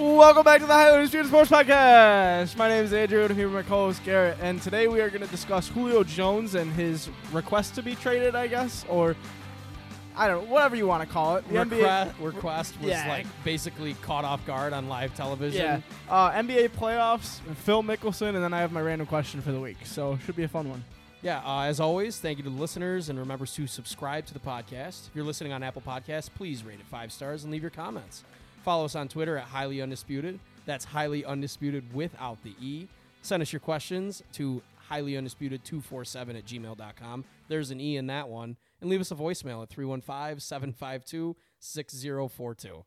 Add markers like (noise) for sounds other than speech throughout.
Welcome back to the Highly Undisputed Sports Podcast. My name is Andrew, and I'm here with my co-host Garrhett. And today we are going to discuss Julio Jones and his request to be traded, I guess, or I don't know, whatever you want to call it. The Request, request was Yeah. like basically caught off guard on live television. yeah, uh, NBA playoffs, Phil Mickelson, and then I have my random question for the week. So should be a fun one. Yeah, uh, as always, thank you to the listeners, and remember to subscribe to the podcast. If you're listening on Apple Podcasts, please rate it five stars and leave your comments. Follow us on Twitter at Highly Undisputed. That's Highly Undisputed without the E. Send us your questions to Highly Undisputed 247 at gmail.com. There's an E in that one. And leave us a voicemail at 315 752 6042.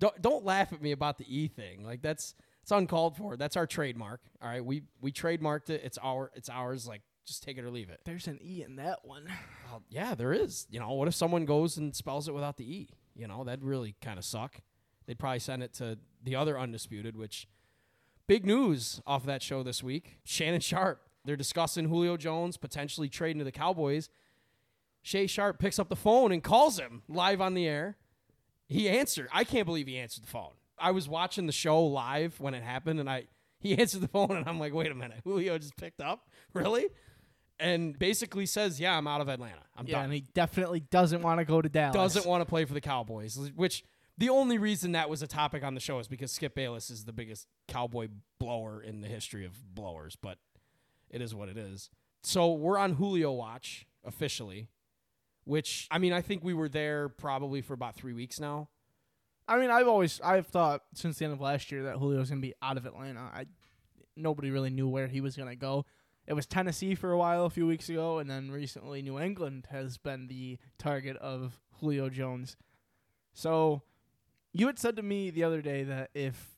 Don't don't laugh at me about the E thing. Like that's it's uncalled for. That's our trademark. All right, we we trademarked it. It's our it's ours. Like just take it or leave it. There's an E in that one. Well, yeah, there is. You know, what if someone goes and spells it without the E? You know, that'd really kind of suck. They'd probably send it to the other undisputed, which big news off of that show this week. Shannon Sharpe. They're discussing Julio Jones potentially trading to the Cowboys. Shay Sharpe picks up the phone and calls him live on the air. He answered. I can't believe he answered the phone. I was watching the show live when it happened, and I he (laughs) answered the phone, and I'm like, wait a minute, Julio just picked up, really? And basically says, yeah, I'm out of Atlanta. I'm Yeah, done and he definitely doesn't want to go to Dallas. doesn't want to play for the Cowboys, which the only reason that was a topic on the show is because Skip Bayless is the biggest cowboy blower in the history of blowers, but it is what it is. So we're on Julio watch officially, which I mean, I think we were there probably for about three weeks now. I mean, I've always I've thought since the end of last year that Julio Julio's gonna be out of Atlanta. I nobody really knew where he was gonna go. It was Tennessee for a while a few weeks ago, and then recently New England has been the target of Julio Jones. So you had said to me the other day that if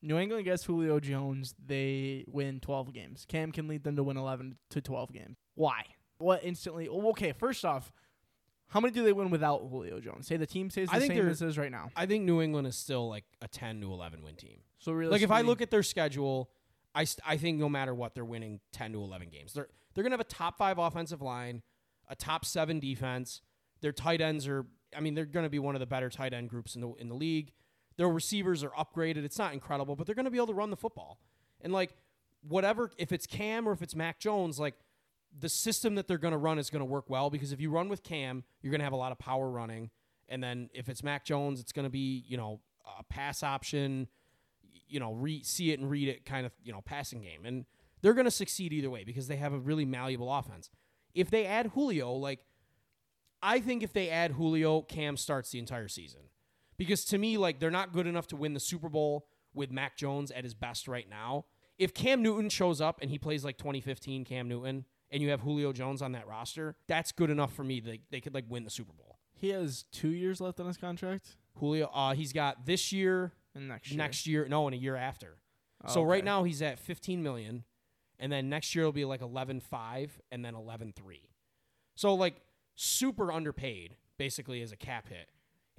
New England gets Julio Jones, they win 12 games. Cam can lead them to win 11 to 12 games. Why? What instantly? Oh, okay, first off, how many do they win without Julio Jones? Say the team stays the I think same they're- as is right now. I think New England is still like a 10 to 11 win team. So really, Like if I look at their schedule, I, st- I think no matter what, they're winning 10 to 11 games. They're they're gonna have a top five offensive line, a top seven defense. Their tight ends are, I mean, they're gonna be one of the better tight end groups in the in the league. Their receivers are upgraded. It's not incredible, but they're gonna be able to run the football. And like whatever, if it's Cam or if it's Mac Jones, like the system that they're gonna run is gonna work well because if you run with Cam, you're gonna have a lot of power running. And then if it's Mac Jones, it's gonna be you know a pass option you know, re- see it and read it kind of, you know, passing game. And they're going to succeed either way because they have a really malleable offense. If they add Julio, like, I think if they add Julio, Cam starts the entire season. Because to me, like, they're not good enough to win the Super Bowl with Mac Jones at his best right now. If Cam Newton shows up and he plays like 2015 Cam Newton and you have Julio Jones on that roster, that's good enough for me that they could, like, win the Super Bowl. he has two years left on his contract, Julio, uh, he's got this year, and next year. next year, no, and a year after. So right now he's at 15 million and then next year it'll be like 11.5 and then 11.3. So like super underpaid basically as a cap hit.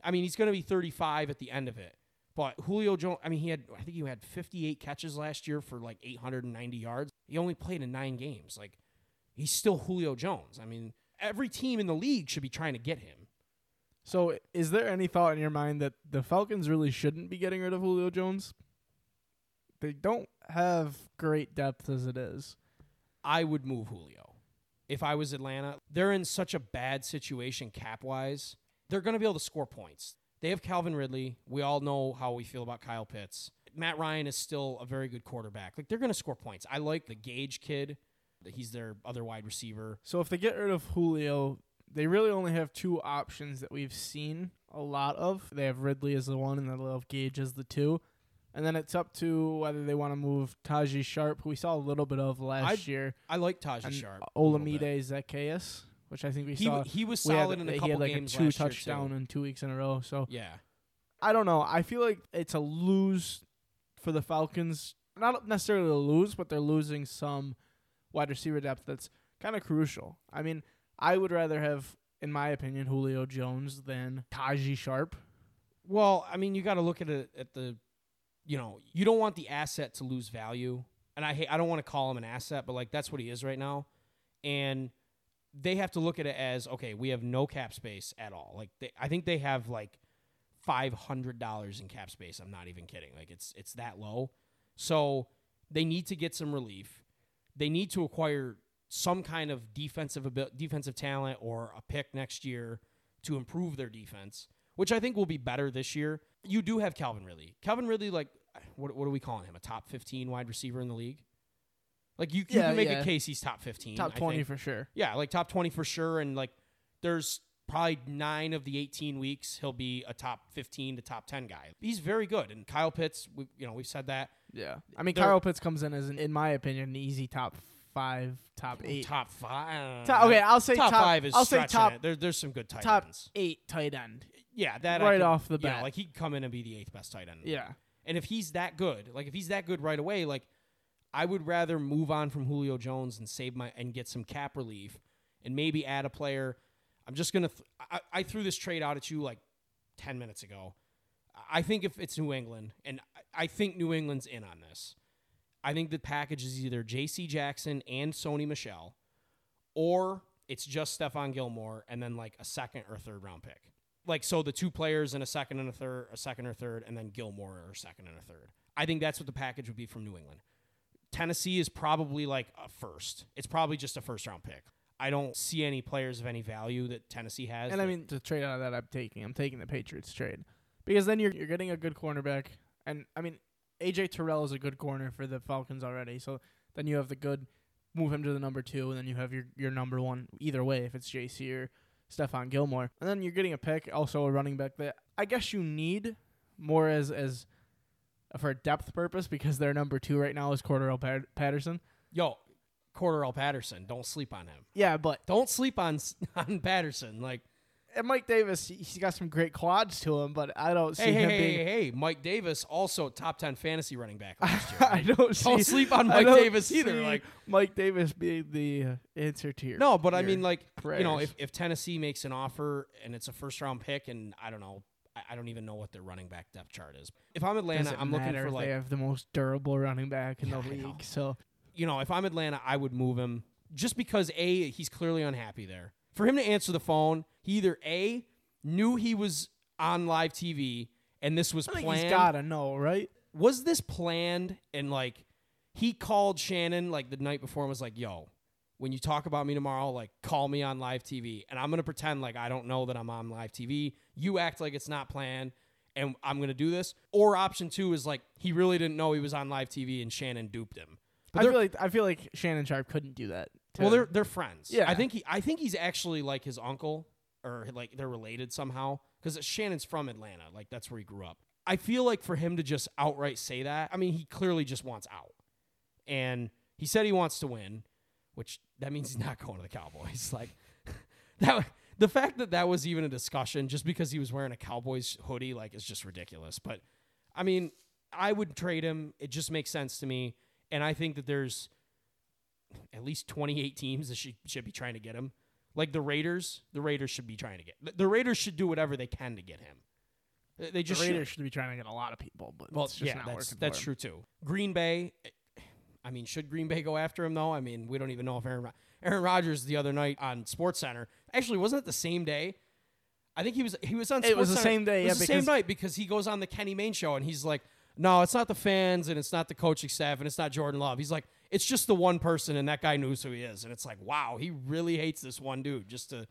I mean, he's going to be 35 at the end of it. But Julio Jones, I mean, he had I think he had 58 catches last year for like 890 yards. He only played in 9 games. Like he's still Julio Jones. I mean, every team in the league should be trying to get him. So, is there any thought in your mind that the Falcons really shouldn't be getting rid of Julio Jones? They don't have great depth as it is. I would move Julio. If I was Atlanta, they're in such a bad situation cap wise. They're going to be able to score points. They have Calvin Ridley. We all know how we feel about Kyle Pitts. Matt Ryan is still a very good quarterback. Like they're going to score points. I like the Gage kid. He's their other wide receiver. So, if they get rid of Julio, they really only have two options that we've seen a lot of. They have Ridley as the one, and they'll have Gage as the two. And then it's up to whether they want to move Tajae Sharpe, who we saw a little bit of last I'd- year, I like and Sharp. Olamide Zaccheaus, which I think we He, saw. he was we had- solid in a he couple had like games a two touchdown in two weeks in a row. So Yeah. I don't know. I feel like it's a lose for the Falcons. Not necessarily a lose, but they're losing some wide receiver depth that's kind of crucial. I mean, I would rather have, in my opinion, Julio Jones than Tajae Sharpe. Well, I mean, you got to look at it at the, you know, you don't want the asset to lose value, and I hate, I don't want to call him an asset, but like that's what he is right now, and they have to look at it as okay, we have no cap space at all. Like they, I think they have like five hundred dollars in cap space. I'm not even kidding. Like it's it's that low. So they need to get some relief. They need to acquire some kind of defensive defensive talent or a pick next year to improve their defense, which I think will be better this year. You do have Calvin Ridley. Calvin Ridley, like what what are we calling him? A top fifteen wide receiver in the league? Like you, you Yeah, can make yeah. a case he's top fifteen. Top I twenty think. for sure. Yeah, like top 20 for sure. And like there's probably nine of the 18 weeks he'll be a top 15 to top 10 guy. He's very good. And Kyle Pitts, we, you know, we've said that. Yeah. I mean, They're- Kyle Pitts comes in as, an, in my opinion, an easy top five, top eight. Top five. Top- okay, I'll say top, top- five is I'll say top- it. There, there's some good tight top ends. eight tight end. Yeah, that I right could- off the bat. like he'd come in and be the eighth best tight end. Yeah. And if he's that good, like if he's that good right away, like I would rather move on from Julio Jones and save my and get some cap relief and maybe add a player. I'm just gonna. Th- I, I threw this trade out at you like ten minutes ago. I think if it's New England, and I- I think New England's in on this. I think the package is either J.C. Jackson and Sony Michel, or it's just Stephon Gilmore and then like a second or third round pick. Like so, the two players and a second and a third, a second or third, and then Gilmore or second and a third. I think that's what the package would be from New England. Tennessee is probably like a first. It's probably just a first round pick. I don't see any players of any value that Tennessee has. And I mean, the trade out of that I'm taking, I'm taking the Patriots trade because then you're you're getting a good cornerback, and I mean, AJ Terrell is a good corner for the Falcons already. So then you have the good move him to the number two, and then you have your your number one either way if it's JC or Stephon Gilmore, and then you're getting a pick, also a running back that I guess you need more as as uh, for a depth purpose because their number two right now is Cordero Pat- Patterson. yo, Cordell Patterson, don't sleep on him. Yeah, but Don't sleep on (laughs) on Patterson. Like, and Mike Davis, he- he's got some great quads to him, but I don't see hey, him hey, being. hey, hey, Mike Davis, also top ten fantasy running back (laughs) last year. I don't see. Don't sleep on Mike Davis either, like- Mike Davis being the uh, answer to your. No, but I mean, like, you know, if, if Tennessee makes an offer and it's a first round pick, and I don't know, I, I don't even know what their running back depth chart is. If I'm Atlanta, I'm looking for like, they have the most durable running back in Yeah, the league. So you know, if I'm Atlanta, I would move him just because a he's clearly unhappy there. For him to answer the phone, he either a knew he was on live TV and this was I planned. he's gotta know, right? was this planned and like he called Shannon like the night before and was like, "Yo, when you talk about me tomorrow, like call me on live TV." And I'm to pretend like I don't know that I'm on live TV. You act like it's not planned and I'm to do this. Or option 2 is like he really didn't know he was on live TV and Shannon duped him. But I feel like I feel like Shannon Sharpe couldn't do that. Well, they're they're friends. Yeah. I think he I think he's actually like his uncle or like they're related somehow because Shannon's from Atlanta. Like that's where he grew up. I feel like for him to just outright say that, I mean, he clearly just wants out, and he said he wants to win, which that means he's not going to the Cowboys. (laughs) Like (laughs) that. The fact that that was even a discussion just because he was wearing a Cowboys hoodie, like, is just ridiculous. But I mean, I would trade him. It just makes sense to me, and I think that there's at least 28 teams that should, should be trying to get him. Like the Raiders, the Raiders should be trying to get. The, Raiders should do whatever they can to get him. They- They the just Raiders should. should be trying to get a lot of people, but Well, it's just yeah, not that's working. that's true too. Green Bay. I mean, should Green Bay go after him though? I mean, we don't even know if Aaron Ro- Aaron Rodgers the other night on SportsCenter. Actually, wasn't it the same day? I think he was he was on. It was SportsCenter. the same day, It was yeah, the same night because he goes on the Kenny Mayne show and he's like, "No, it's not the fans and it's not the coaching staff and it's not Jordan Love." He's like, "It's just the one person and that guy knows who he is." And it's like, wow, he really hates this one dude just to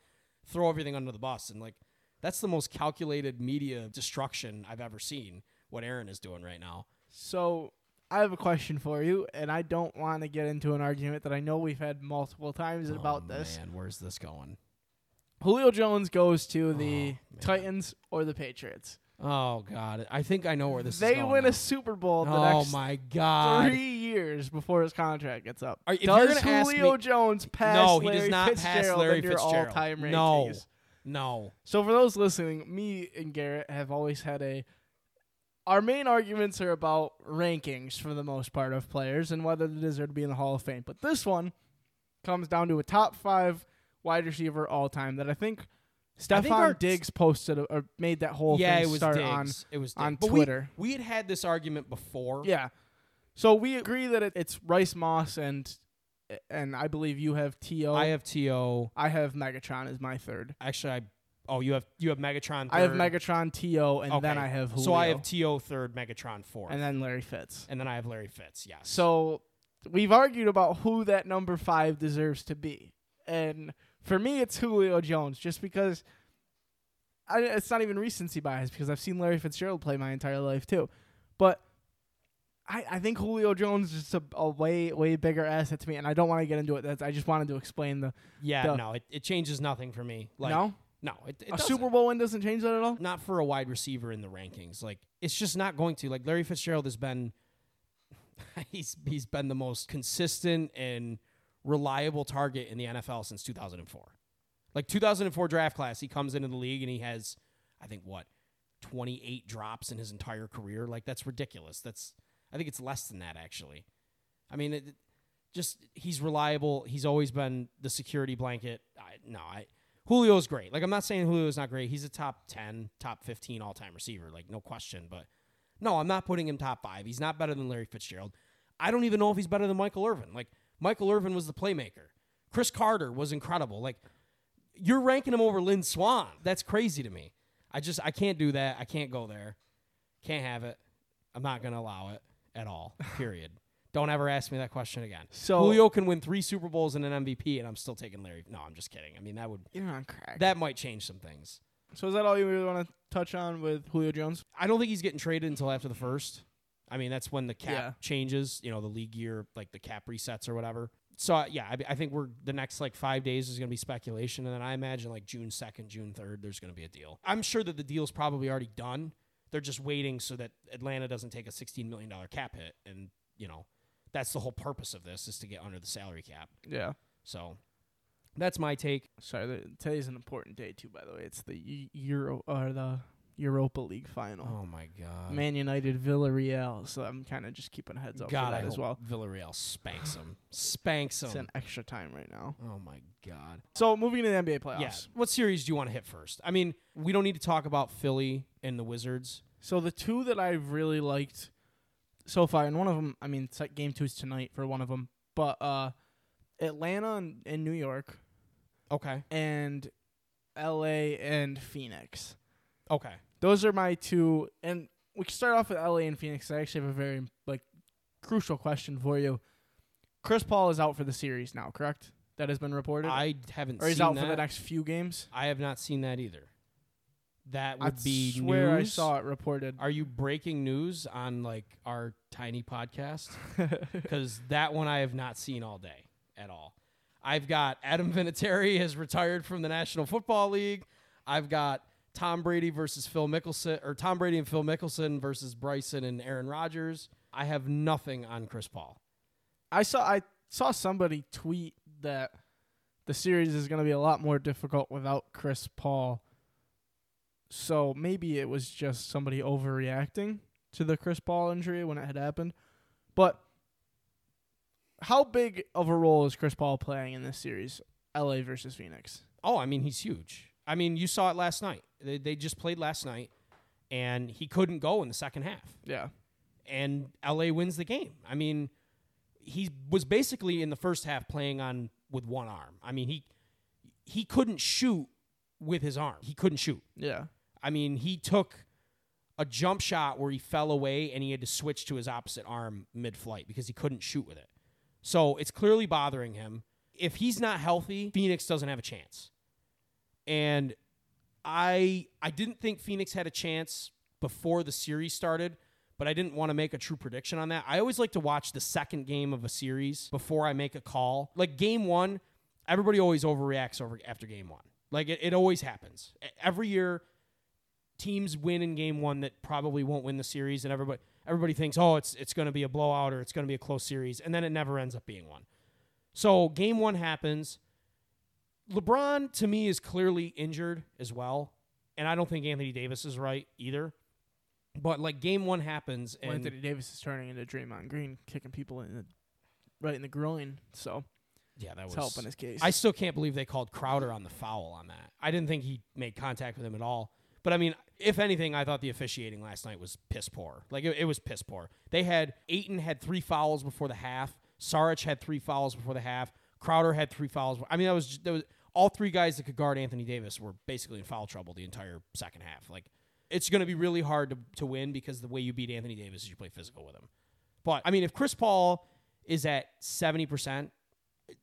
throw everything under the bus and like that's the most calculated media destruction I've ever seen. What Aaron is doing right now. So I have a question for you, and I don't want to get into an argument that I know we've had multiple times oh, about this. Oh, Man, where's this going? Julio Jones goes to oh, the Oh. Titans or the Patriots. Oh God, I think I know where this they is going. win now. a Super Bowl the oh next my God! three years before his contract gets up. Are- if you're does gonna ask Julio me- Jones pass no, he Larry does not pass Fitzgerald Larry in your Fitzgerald. all-time rankings? No, no. So for those listening, me and Garrhett have always had a our main arguments are about rankings for the most part of players and whether they deserve to be in the Hall of Fame. But this one comes down to a top five wide receiver all time that I think Stefon Diggs posted a, or made that whole yeah, thing it was start Diggs. on. it was on But Twitter. We, had had this argument before. Yeah. So we agree that it, it's Rice Moss and and I believe you have T.O. I have To. I have Megatron as my third. Actually, I Oh, you have you have Megatron. Third. I have Megatron, T.O., and then I have Julio. So I have T.O. third, Megatron fourth, and then Larry Fitz. and then I have Larry Fitz. Yes. So we've argued about who that number five deserves to be, and for me, it's Julio Jones, just because. I, it's not even recency bias because I've seen Larry Fitzgerald play my entire life too, but I, I think Julio Jones is a, a way way bigger asset to me, and I don't want to get into it. That's I just wanted to explain the yeah, the- no, it, it changes nothing for me. Like no no, it, it a doesn't. Super Bowl win doesn't change that at all. not for a wide receiver in the rankings. Like it's just not going to. Like Larry Fitzgerald has been (laughs) he's he's been the most consistent and reliable target in the NFL since 2004. Like 2004 draft class, he comes into the league and he has I think what 28 drops in his entire career. Like that's ridiculous. That's I think it's less than that actually. I mean, it, just he's reliable. He's always been the security blanket. I, no, I Julio's great. Like I'm not saying Julio's not great. He's a top 10, top 15 all-time receiver, like no question, but no, I'm not putting him top 5. He's not better than Larry Fitzgerald. I don't even know if he's better than Michael Irvin. Like Michael Irvin was the playmaker. Cris Carter was incredible. Like you're ranking him over Lynn Swann. That's crazy to me. I just I can't do that. I can't go there. Can't have it. I'm not going to allow it at all. (laughs) Period. Don't ever ask me that question again. So- Julio can win 3 Super Bowls and an MVP and I'm still taking Larry. No, I'm just kidding. I mean, that would You're on crack. that might change some things. so is that all you really want to touch on with Julio Jones? I don't think he's getting traded until after the first. I mean, that's when the cap Yeah. changes. You know, the league year, like the cap resets or whatever. So uh, yeah, I, I think we're the next like five days is going to be speculation, and then I imagine like June second, June third, there's going to be a deal. I'm sure that the deal's probably already done. They're just waiting so that Atlanta doesn't take a 16 million dollar cap hit, and you know, that's the whole purpose of this is to get under the salary cap. Yeah. So that's my take. Sorry, today's an important day too. By the way, it's the Euro or the Europa League final. Oh my god, Man United Villarreal. So I'm kind of just keeping a heads up God, for I that as hope well. Villarreal spanks them, spanks It's them. in extra time right now. Oh my god. So moving to the NBA playoffs. Yeah. What series do you want to hit first? I mean, we don't need to talk about Philly and the Wizards. So the two that I've really liked so far, and one of them, I mean, it's like game two is tonight for one of them, but uh, Atlanta and, and New York Okay. and L.A. and Phoenix. Okay. Those are my two, and we can start off with L.A. and Phoenix. I actually have a very like crucial question for you. Chris Paul is out for the series now, correct? That has been reported, I haven't or he's out that. for the next few games. I have not seen that either. That I would be swear news. I saw it reported. Are you breaking news on like our tiny podcast? (laughs) Because that one I have not seen all day at all. I've got Adam Vinatieri has retired from the National Football League. I've got Tom Brady versus Phil Mickelson, or Tom Brady and Phil Mickelson versus Bryson and Aaron Rodgers. I have nothing on Chris Paul. I saw I saw somebody tweet that the series is going to be a lot more difficult without Chris Paul. So maybe it was just somebody overreacting to the Chris Paul injury when it had happened. But how big of a role is Chris Paul playing in this series? LA versus Phoenix. Oh, I mean, he's huge. I mean, you saw it last night. They, they just played last night, and he couldn't go in the second half. Yeah. and LA wins the game. I mean, he was basically in the first half playing on with one arm. I mean, he he couldn't shoot with his arm. He couldn't shoot. Yeah. I mean, he took a jump shot where he fell away and he had to switch to his opposite arm mid-flight because he couldn't shoot with it. So, it's clearly bothering him. If he's not healthy, Phoenix doesn't have a chance. And I I didn't think Phoenix had a chance before the series started, but I didn't want to make a true prediction on that. I always like to watch the second game of a series before I make a call. Like game 1, everybody always overreacts over after game 1. Like it, it always happens. Every year teams win in game 1 that probably won't win the series and everybody everybody thinks, "Oh, it's it's going to be a blowout or it's going to be a close series." And then it never ends up being one. So game 1 happens. LeBron to me is clearly injured as well, and I don't think Anthony Davis is right either. But like game one happens, Well, and Anthony Davis is turning into Draymond Green, kicking people in the right in the groin. So yeah, that was helping his case. I still can't believe they called Crowder on the foul on that. I didn't think he made contact with him at all. But I mean, if anything, I thought the officiating last night was piss poor. Like it, it was piss poor. They had Ayton had three fouls before the half. Saric had three fouls before the half. Crowder had three fouls. I mean, that was that was all three guys that could guard Anthony Davis were basically in foul trouble the entire second half. Like it's going to be really hard to, to win because the way you beat Anthony Davis is you play physical with him. But I mean, if Chris Paul is at seventy percent,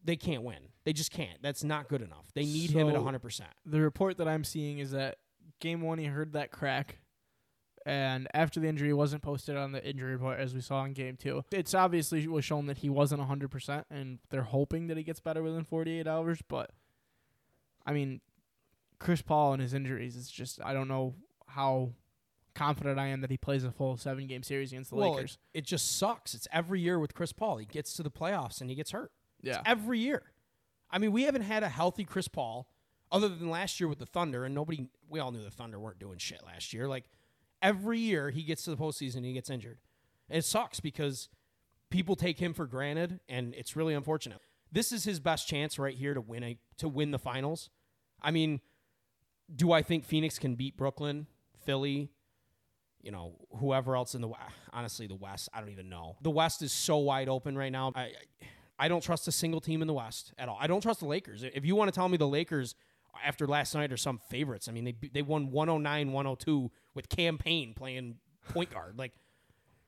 they can't win. They just can't. That's not good enough. They need him at hundred percent. The report that I'm seeing is that game one he heard that crack, and after the injury, wasn't posted on the injury report as we saw in game two. It's obviously was shown that he wasn't 100%, and they're hoping that he gets better within 48 hours. But I mean, Chris Paul and his injuries, it's just I don't know how confident I am that he plays a full seven game series against the Well, Lakers. it, it just sucks. It's every year with Chris Paul. He gets to the playoffs and he gets hurt. Yeah. every year. I mean, we haven't had a healthy Chris Paul other than last year with the Thunder, and nobody, we all knew the Thunder weren't doing shit last year. Like every year he gets to the postseason, he gets injured. And it sucks because people take him for granted, and it's really unfortunate. This is his best chance right here to win a to win the finals. I mean, do I think Phoenix can beat Brooklyn, Philly, you know, whoever else in the. Honestly, the West, I don't even know. The West is so wide open right now. I I don't trust a single team in the West at all. I don't trust the Lakers. If you want to tell me the Lakers after last night are some favorites, I mean they they won 109-102 with Cam Payne playing point guard. Like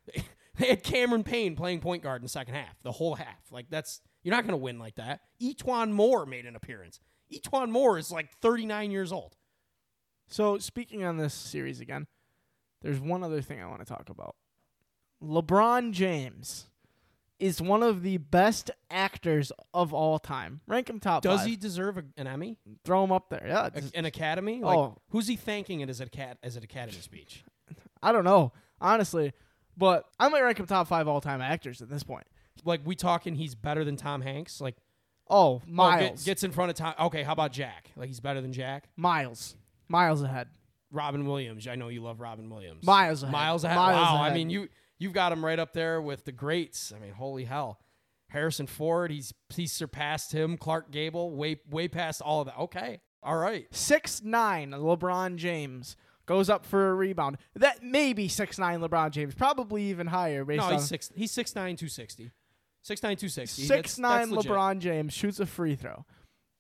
(laughs) they had Cameron Payne playing point guard in the second half, the whole half. Like that's you're not going to win like that. E'Twaun Moore made an appearance. E'Twaun Moore is like 39 years old. So speaking on this series again, there's one other thing I want to talk about. LeBron James is one of the best actors of all time. Rank him top Does five. he deserve a, an Emmy? Throw him up there. Yeah. A- an academy? Like Oh. who's he thanking it as a cat as an academy speech? (laughs) I don't know, honestly, but I might rank him top five all time actors at this point. Like we talking he's better than Tom Hanks? Like Oh, oh, get- miles, gets in front of Tom. Okay, how about Jack? Like he's better than Jack? miles, miles ahead. Robin Williams. I know you love Robin Williams. Miles ahead. Miles ahead. Miles wow. I mean, you you've got him right up there with the greats. I mean, holy hell. Harrison Ford, he's he's surpassed him. Clark Gable, way way past all of that. Okay. All right. Six nine LeBron James goes up for a rebound. That may be six nine LeBron James, probably even higher based No, on he's six he's six nine two sixty. Six nine two sixty. Six nine LeBron James shoots a free throw,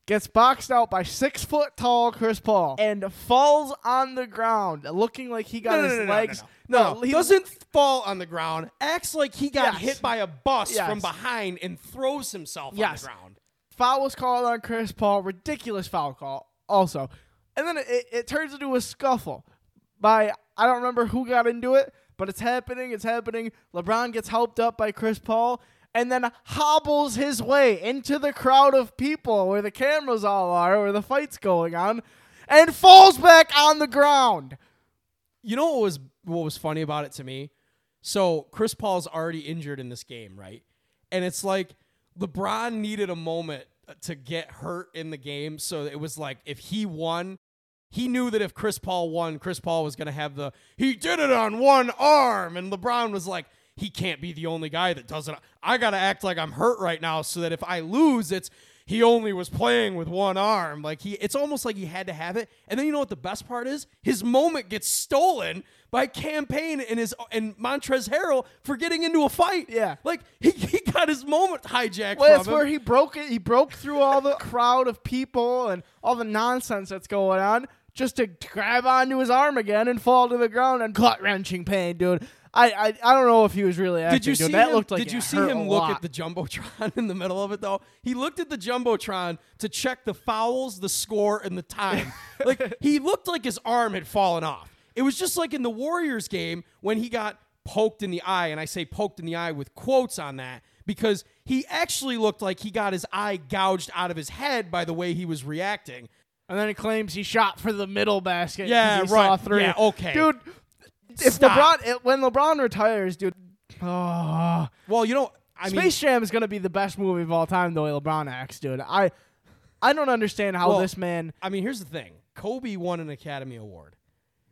gets boxed out by six foot tall Chris Paul, and falls on the ground, looking like he got no, his no, no, legs. No, he doesn't fall on the ground. Acts like he got Yes. hit by a bus Yes. from behind and throws himself Yes. on the ground. foul was called on Chris Paul. Ridiculous foul call, also, and then it, it turns into a scuffle by I don't remember who got into it, but it's happening. It's happening. LeBron gets helped up by Chris Paul. And then hobbles his way into the crowd of people where the cameras all are, where the fight's going on, and falls back on the ground. You know what was what was funny about it to me? So Chris Paul's already injured in this game, right? And it's like LeBron needed a moment to get hurt in the game, so it was like if he won, he knew that if Chris Paul won, Chris Paul was going to have the he did it on one arm, and LeBron was like. He can't be the only guy that does it. I got to act like I'm hurt right now so that if I lose, it's he only was playing with one arm. Like he it's almost like he had to have it. And then you know what the best part is? His moment gets stolen by Cam Payne and his and Montrezl Harrell for getting into a fight. Yeah. Like he, he got his moment hijacked Well, that's him. where he broke it. He broke through all the crowd of people and all the nonsense that's going on just to grab onto his arm again and fall to the ground and gut wrenching pain, dude. I, I I don't know if he was really acting. did you see that him? looked like did you see him look lot. at the jumbotron (laughs) in the middle of it though? He looked at the jumbotron to check the fouls, the score, and the time. (laughs) like he looked like his arm had fallen off. It was just like in the Warriors game when he got poked in the eye, and I say poked in the eye with quotes on that because he actually looked like he got his eye gouged out of his head by the way he was reacting. And then he claims he shot for the middle basket. Yeah, he Saw right. three. Yeah, okay. dude. If Stop. LeBron, it, when LeBron retires, dude. Oh, Well, you know, I Space mean, Jam is gonna be the best movie of all time. The way LeBron acts, dude. I I don't understand how Well, this man. I mean, here's the thing: Kobe won an Academy Award,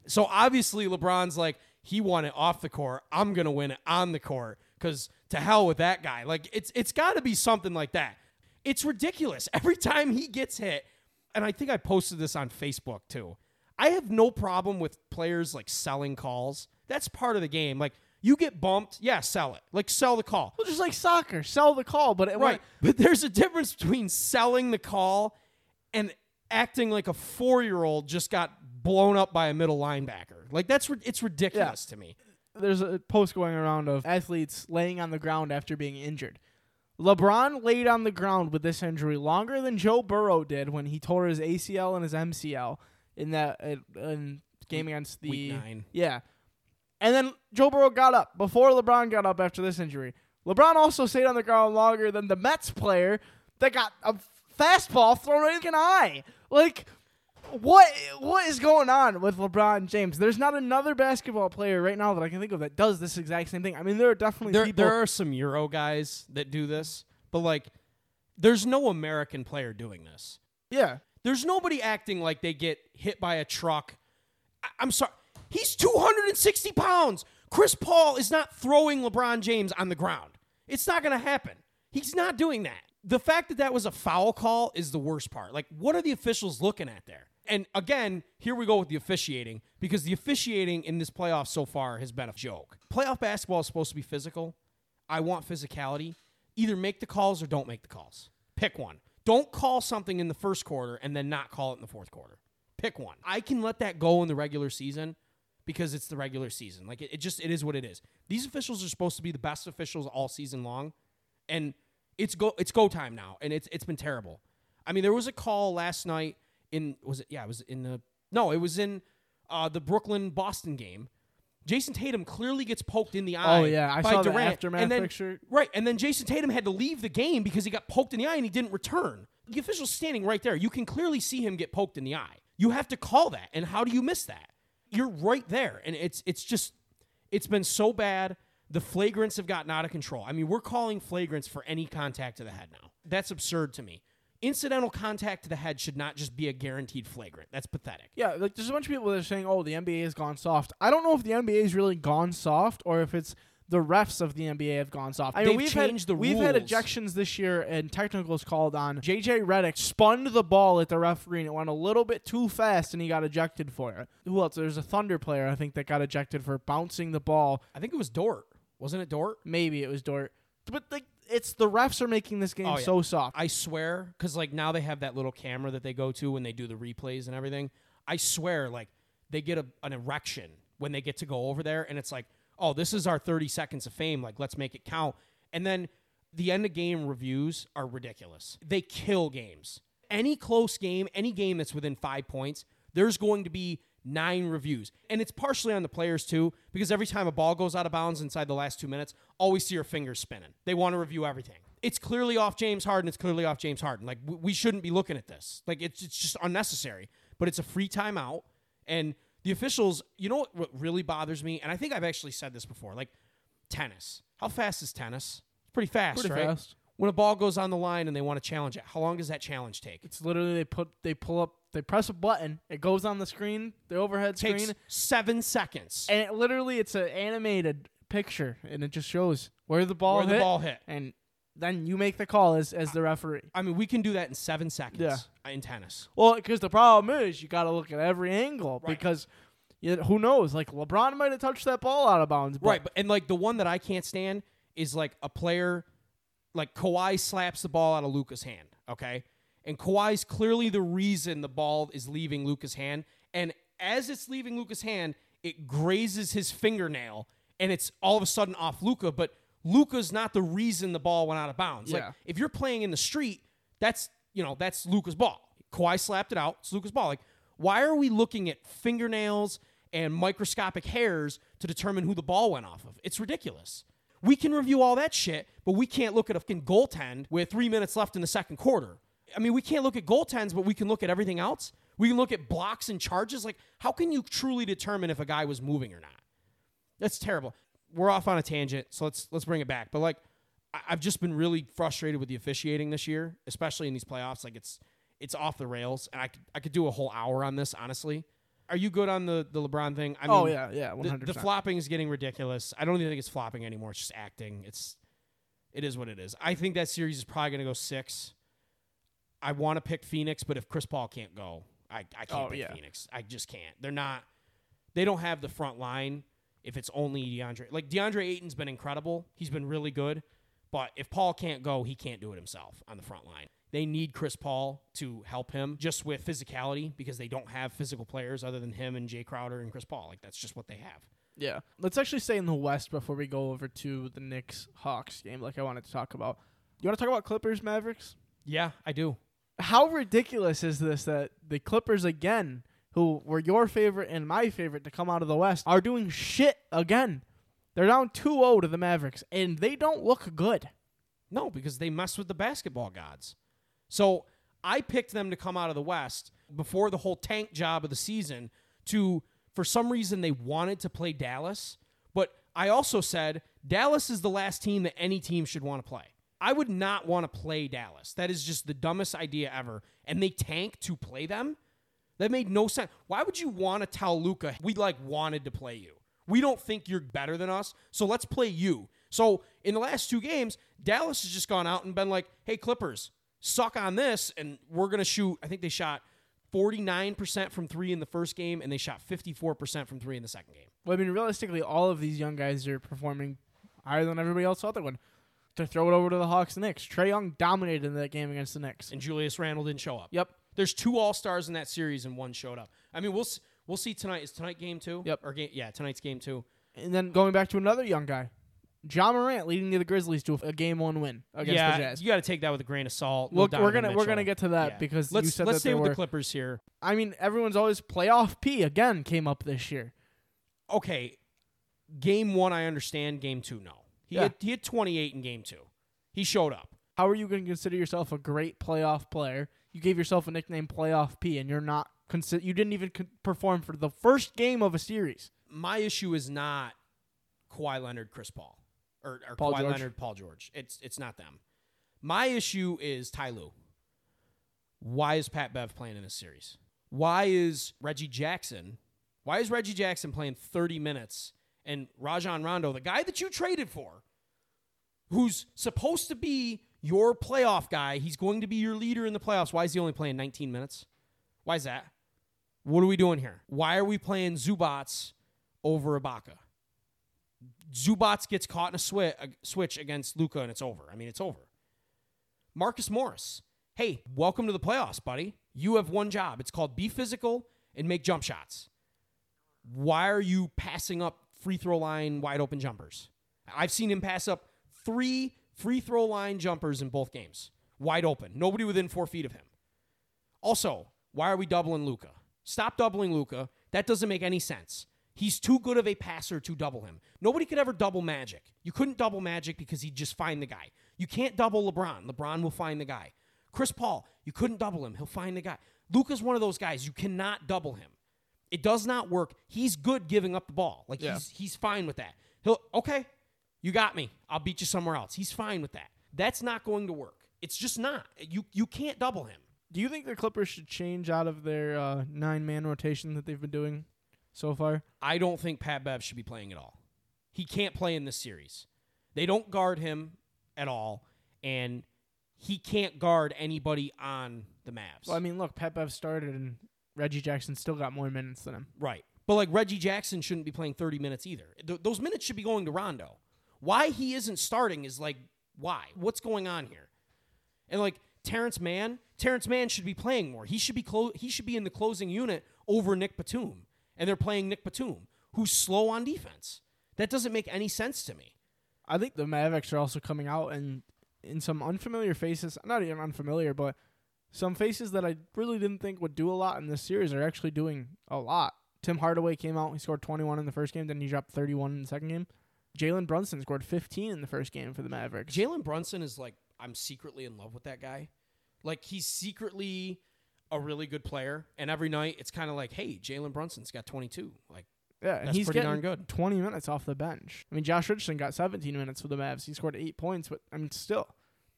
so obviously LeBron's like he won it off the court. I'm gonna win it on the court because to hell with that guy. Like it's it's got to be something like that. It's ridiculous (laughs) every time he gets hit, and I think I posted this on Facebook too. I have no problem with players like selling calls. That's part of the game. Like you get bumped, yeah, sell it. Like sell the call. Well, just like soccer, sell the call, but it Right. But there's a difference between selling the call and acting like a four year old just got blown up by a middle linebacker. Like that's it's ridiculous to me. There's a post going around of athletes laying on the ground after being injured. LeBron laid on the ground with this injury longer than Joe Burrow did when he tore his ACL and his MCL in that uh, in game against the Week nine. Yeah. And then Joe Burrow got up before LeBron got up after this injury. LeBron also stayed on the ground longer than the Mets player that got a fastball thrown right in an eye. Like, what what is going on with LeBron James? There's not another basketball player right now that I can think of that does this exact same thing. I mean, there are definitely There people. there are some Euro guys that do this, but like there's no American player doing this. yeah, There's nobody acting like they get hit by a truck. I- I'm sorry. He's 260 pounds. Chris Paul is not throwing LeBron James on the ground. It's not going to happen. He's not doing that. The fact that that was a foul call is the worst part. Like, what are the officials looking at there? And again, here we go with the officiating because the officiating in this playoff so far has been a joke. Playoff basketball is supposed to be physical. I want physicality. Either make the calls or don't make the calls. Pick one. Don't call something in the first quarter and then not call it in the fourth quarter. Pick one. I can let that go in the regular season because it's the regular season. Like it, it just it is what it is. These officials are supposed to be the best officials all season long, and it's go it's go time now, and it's it's been terrible. I mean, there was a call last night in was it yeah it was in the no it was in uh, the Brooklyn Boston game. Jayson Tatum clearly gets poked in the oh, eye. Oh, yeah. I by saw the aftermath and then, picture. Right, and then Jayson Tatum had to leave the game because he got poked in the eye and he didn't return. The official's standing right there. You can clearly see him get poked in the eye. You have to call that, and how do you miss that? You're right there, and it's it's just it's been so bad. The flagrants have gotten out of control. I mean, we're calling flagrants for any contact to the head now. That's absurd to me. Incidental contact to the head should not just be a guaranteed flagrant. That's pathetic. Yeah, like there's a bunch of people that are saying, "Oh, the NBA has gone soft." I don't know if the NBA has really gone soft or if it's the refs of the NBA have gone soft. I mean, They've we've changed had, the We've had ejections this year and technicals called on. JJ Redick spun the ball at the referee and it went a little bit too fast and he got ejected for it. Who else? There's a Thunder player I think that got ejected for bouncing the ball. I think it was Dort. Wasn't it Dort? Maybe it was Dort, but like it's the refs are making this game Oh, yeah. so soft. I swear, because like now they have that little camera that they go to when they do the replays and everything. I swear, like they get a, an erection when they get to go over there, and it's like, oh, this is our 30 seconds of fame. Like, let's make it count. And then the end of game reviews are ridiculous. They kill games. Any close game, any game that's within five points, there's going to be nine reviews. And it's partially on the players too, because every time a ball goes out of bounds inside the last two minutes, always see your fingers spinning. They want to review everything. It's clearly off James Harden. It's clearly off James Harden. Like we shouldn't be looking at this. Like it's it's just unnecessary. But it's a free timeout, and the officials. You know what, what really bothers me? And I think I've actually said this before. Like tennis. How fast is tennis? It's pretty fast, Pretty right? fast. When a ball goes on the line and they want to challenge it, how long does that challenge take? It's literally they put they pull up they press a button, it goes on the screen, the overhead takes screen, seven seconds. and it literally it's an animated picture and it just shows where the ball Where the hit, ball hit. and then you make the call as as the referee. I mean, we can do that in seven seconds Yeah. Uh, in tennis. Well, because the problem is you got to look at every angle Right. because you who knows? Like LeBron might have touched that ball out of bounds, but Right, but and like the one that I can't stand is like a player like Kawhi slaps the ball out of Luka's hand, okay? And Kawhi's clearly the reason the ball is leaving Luka's hand. And as it's leaving Luka's hand, it grazes his fingernail and it's all of a sudden off Luka, but Luka's not the reason the ball went out of bounds. Yeah. Like if you're playing in the street, that's you know, that's Luka's ball. Kawhi slapped it out, it's Luka's ball. Like, why are we looking at fingernails and microscopic hairs to determine who the ball went off of? It's ridiculous. We can review all that shit, but we can't look at a fucking goaltend with three minutes left in the second quarter. I mean, we can't look at goaltends, but we can look at everything else. We can look at blocks and charges. Like, how can you truly determine if a guy was moving or not? That's terrible. We're off on a tangent, so let's let's bring it back. But like, I've just been really frustrated with the officiating this year, especially in these playoffs. Like, it's it's off the rails, and I could, I could do a whole hour on this. Honestly, are you good on the the LeBron thing? I oh mean, yeah, yeah, one the, hundred the flopping is getting ridiculous. I don't even think it's flopping anymore. It's just acting. It's it is what it is. I think that series is probably going to go six. I want to pick Phoenix, but if Chris Paul can't go, I, I can't Oh, pick yeah. Phoenix. I just can't. They're not. They don't have the front line. If it's only DeAndre, like DeAndre Ayton's been incredible. He's been really good. But if Paul can't go, he can't do it himself on the front line. They need Chris Paul to help him just with physicality because they don't have physical players other than him and Jae Crowder and Chris Paul. Like that's just what they have. Yeah. Let's actually stay in the West before we go over to the Knicks Hawks game, like I wanted to talk about. You want to talk about Clippers Mavericks? Yeah, I do. How ridiculous is this that the Clippers again, who were your favorite and my favorite to come out of the West, are doing shit again? They're down 2-0 to the Mavericks, and they don't look good. No, because they mess with the basketball gods. So I picked them to come out of the West before the whole tank job of the season to, for some reason, they wanted to play Dallas. But I also said Dallas is the last team that any team should want to play. I would not want to play Dallas. That is just the dumbest idea ever. And they tank to play them? That made no sense. Why would you want to tell Luka we like wanted to play you? We don't think you're better than us, so let's play you. So in the last two games, Dallas has just gone out and been like, "Hey Clippers, suck on this," and we're gonna shoot. I think they shot 49% from three in the first game, and they shot 54% from three in the second game. Well, I mean, realistically, all of these young guys are performing higher than everybody else thought they would. To throw it over to the Hawks and Knicks, Trae Young dominated in that game against the Knicks. And Julius Randle didn't show up. Yep. There's two All Stars in that series, and one showed up. I mean, we'll we'll see tonight. Is tonight game two? Yep. Or game? Yeah, tonight's game two. And then going back to another young guy, Ja Morant leading the Grizzlies to a game one win against yeah, the Jazz. you got to take that with a grain of salt. No Look, we're gonna we're gonna get to that Yeah. because let's you said let's stay with were. the Clippers here. I mean, everyone's always playoff P again came up this year. Okay, game one I understand. Game two, no. He Yeah. had he had 28 in game two. He showed up. How are you going to consider yourself a great playoff player? You gave yourself a nickname Playoff P, and you're not. Consi- you didn't even con- perform for the first game of a series. My issue is not Kawhi Leonard, Chris Paul, or, or Paul Kawhi George. Leonard, Paul George. It's it's not them. My issue is Ty Lue. Why is Pat Bev playing in this series? Why is Reggie Jackson? Why is Reggie Jackson playing 30 minutes and Rajon Rondo, the guy that you traded for, who's supposed to be your playoff guy, he's going to be your leader in the playoffs. Why is he only playing 19 minutes? Why is that? What are we doing here? Why are we playing Zubac over Ibaka? Zubac gets caught in a swi- a switch against Luka and it's over. I mean, it's over. Marcus Morris. Hey, welcome to the playoffs, buddy. You have one job. It's called be physical and make jump shots. Why are you passing up free throw line wide open jumpers? I've seen him pass up three free throw line jumpers in both games, wide open. Nobody within four feet of him. Also, why are we doubling Luka? Stop doubling Luka. That doesn't make any sense. He's too good of a passer to double him. Nobody could ever double Magic. You couldn't double Magic because he'd just find the guy. You can't double LeBron. LeBron will find the guy. Chris Paul, you couldn't double him. He'll find the guy. Luka's one of those guys. You cannot double him. It does not work. He's good giving up the ball. Like Yeah. he's he's fine with that. He'll okay, you got me. I'll beat you somewhere else. He's fine with that. That's not going to work. It's just not. You you can't double him. Do you think the Clippers should change out of their uh, nine man rotation that they've been doing so far? I don't think Pat Bev should be playing at all. He can't play in this series. They don't guard him at all, and he can't guard anybody on the Mavs. Well, I mean, look, Pat Bev started and Reggie Jackson still got more minutes than him. right. But like Reggie Jackson shouldn't be playing 30 minutes either. Th- those minutes should be going to Rondo. Why he isn't starting is like, why? What's going on here? And like Terance Mann, Terance Mann should be playing more. He should be clo- he should be in the closing unit over Nick Batum. And they're playing Nick Batum, who's slow on defense. That doesn't make any sense to me. I think the Mavericks are also coming out and in some unfamiliar faces, not even unfamiliar, but some faces that I really didn't think would do a lot in this series are actually doing a lot. Tim Hardaway came out, he scored 21 in the first game, then he dropped 31 in the second game. Jalen Brunson scored 15 in the first game for the Mavericks. Jalen Brunson is like I'm secretly in love with that guy. Like he's secretly a really good player, and every night it's kind of like, hey, Jalen Brunson's got 22. Like yeah, and that's he's pretty darn good. 20 minutes off the bench. I mean, Josh Richardson got 17 minutes for the Mavs. He scored eight points, but I mean, still,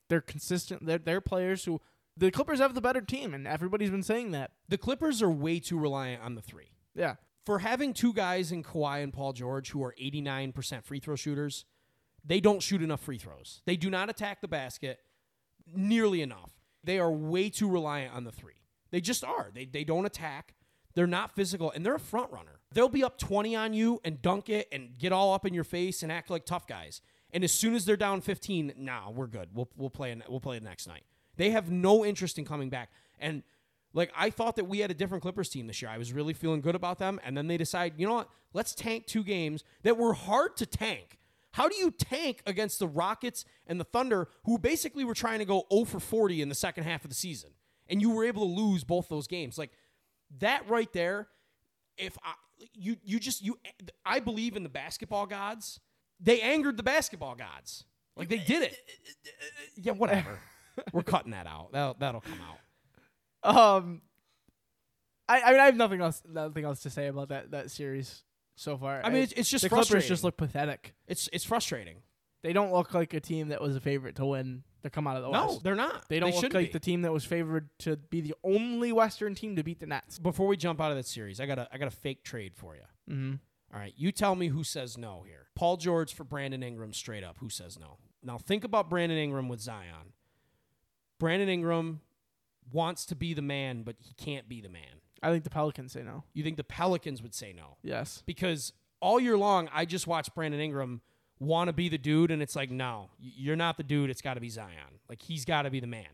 they're consistent. They're, they're players who the Clippers have the better team, and everybody's been saying that. the Clippers are way too reliant on the three. Yeah, For having two guys in Kawhi and Paul George who are 89% free throw shooters, they don't shoot enough free throws. They do not attack the basket nearly enough. They are way too reliant on the three. They just are. They, they don't attack. They're not physical, and they're a front runner. They'll be up 20 on you and dunk it and get all up in your face and act like tough guys. And as soon as they're down 15, nah, we're good. We'll, we'll play. We'll play the next night. They have no interest in coming back. And like I thought that we had a different Clippers team this year. I was really feeling good about them, and then they decide, you know what? Let's tank two games that were hard to tank. How do you tank against the Rockets and the Thunder, who basically were trying to go 0 for 40 in the second half of the season, and you were able to lose both those games? Like that right there. If I, you you just you, I believe in the basketball gods. They angered the basketball gods. Like they did it. Yeah, whatever. We're cutting that out. That'll that'll come out. Um, I I mean I have nothing else nothing else to say about that that series so far. I mean, it's, it's just the frustrating. Clippers just look pathetic. It's it's frustrating. They don't look like a team that was a favorite to win to come out of the No, West. they're not. They don't look like be. the team that was favored to be the only Western team to beat the Nets. Before we jump out of that series, I got a I got a fake trade for you. Mm-hmm. All right, you tell me who says no here. Paul George for Brandon Ingram, straight up. Who says no? Now think about Brandon Ingram with Zion. Brandon Ingram wants to be the man, but he can't be the man. I think the Pelicans say no. You think the Pelicans would say no? Yes. Because all year long, I just watched Brandon Ingram want to be the dude, and it's like, no, you're not the dude. It's got to be Zion. Like he's got to be the man.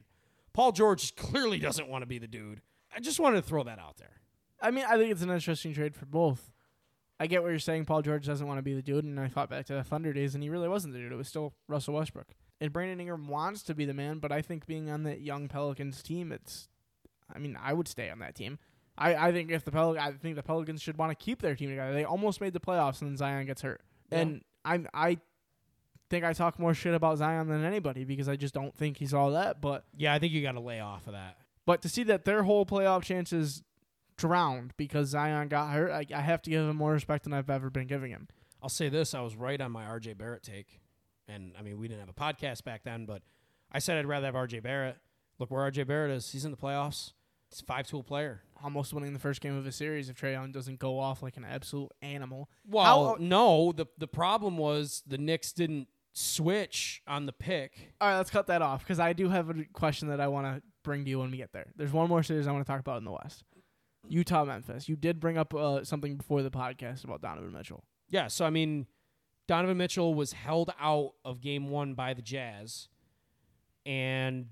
Paul George clearly doesn't want to be the dude. I just wanted to throw that out there. I mean, I think it's an interesting trade for both. I get what you're saying. Paul George doesn't want to be the dude, and I thought back to the Thunder days, and he really wasn't the dude. It was still Russell Westbrook. And Brandon Ingram wants to be the man, but I think being on that young Pelicans team, it's. I mean, I would stay on that team. I, I think if the Pel- I think the Pelicans should want to keep their team together. They almost made the playoffs, and then Zion gets hurt. Yeah. And I'm I think I talk more shit about Zion than anybody because I just don't think he's all that. But Yeah, I think you got to lay off of that. but to see that their whole playoff chances drowned because Zion got hurt, I, I have to give him more respect than I've ever been giving him. I'll say this: I was right on my RJ Barrett take, and I mean we didn't have a podcast back then, but I said I'd rather have RJ Barrett. Look where RJ Barrett is. He's in the playoffs. He's a five-tool player. Almost winning the first game of a series if Trae Young doesn't go off like an absolute animal. Well, How- no. the The problem was the Knicks didn't switch on the pick. All right, let's cut that off because I do have a question that I want to bring to you when we get there. There's one more series I want to talk about in the West. Utah Memphis. You did bring up uh, something before the podcast about Donovan Mitchell. Yeah, so I mean, Donovan Mitchell was held out of Game One by the Jazz, and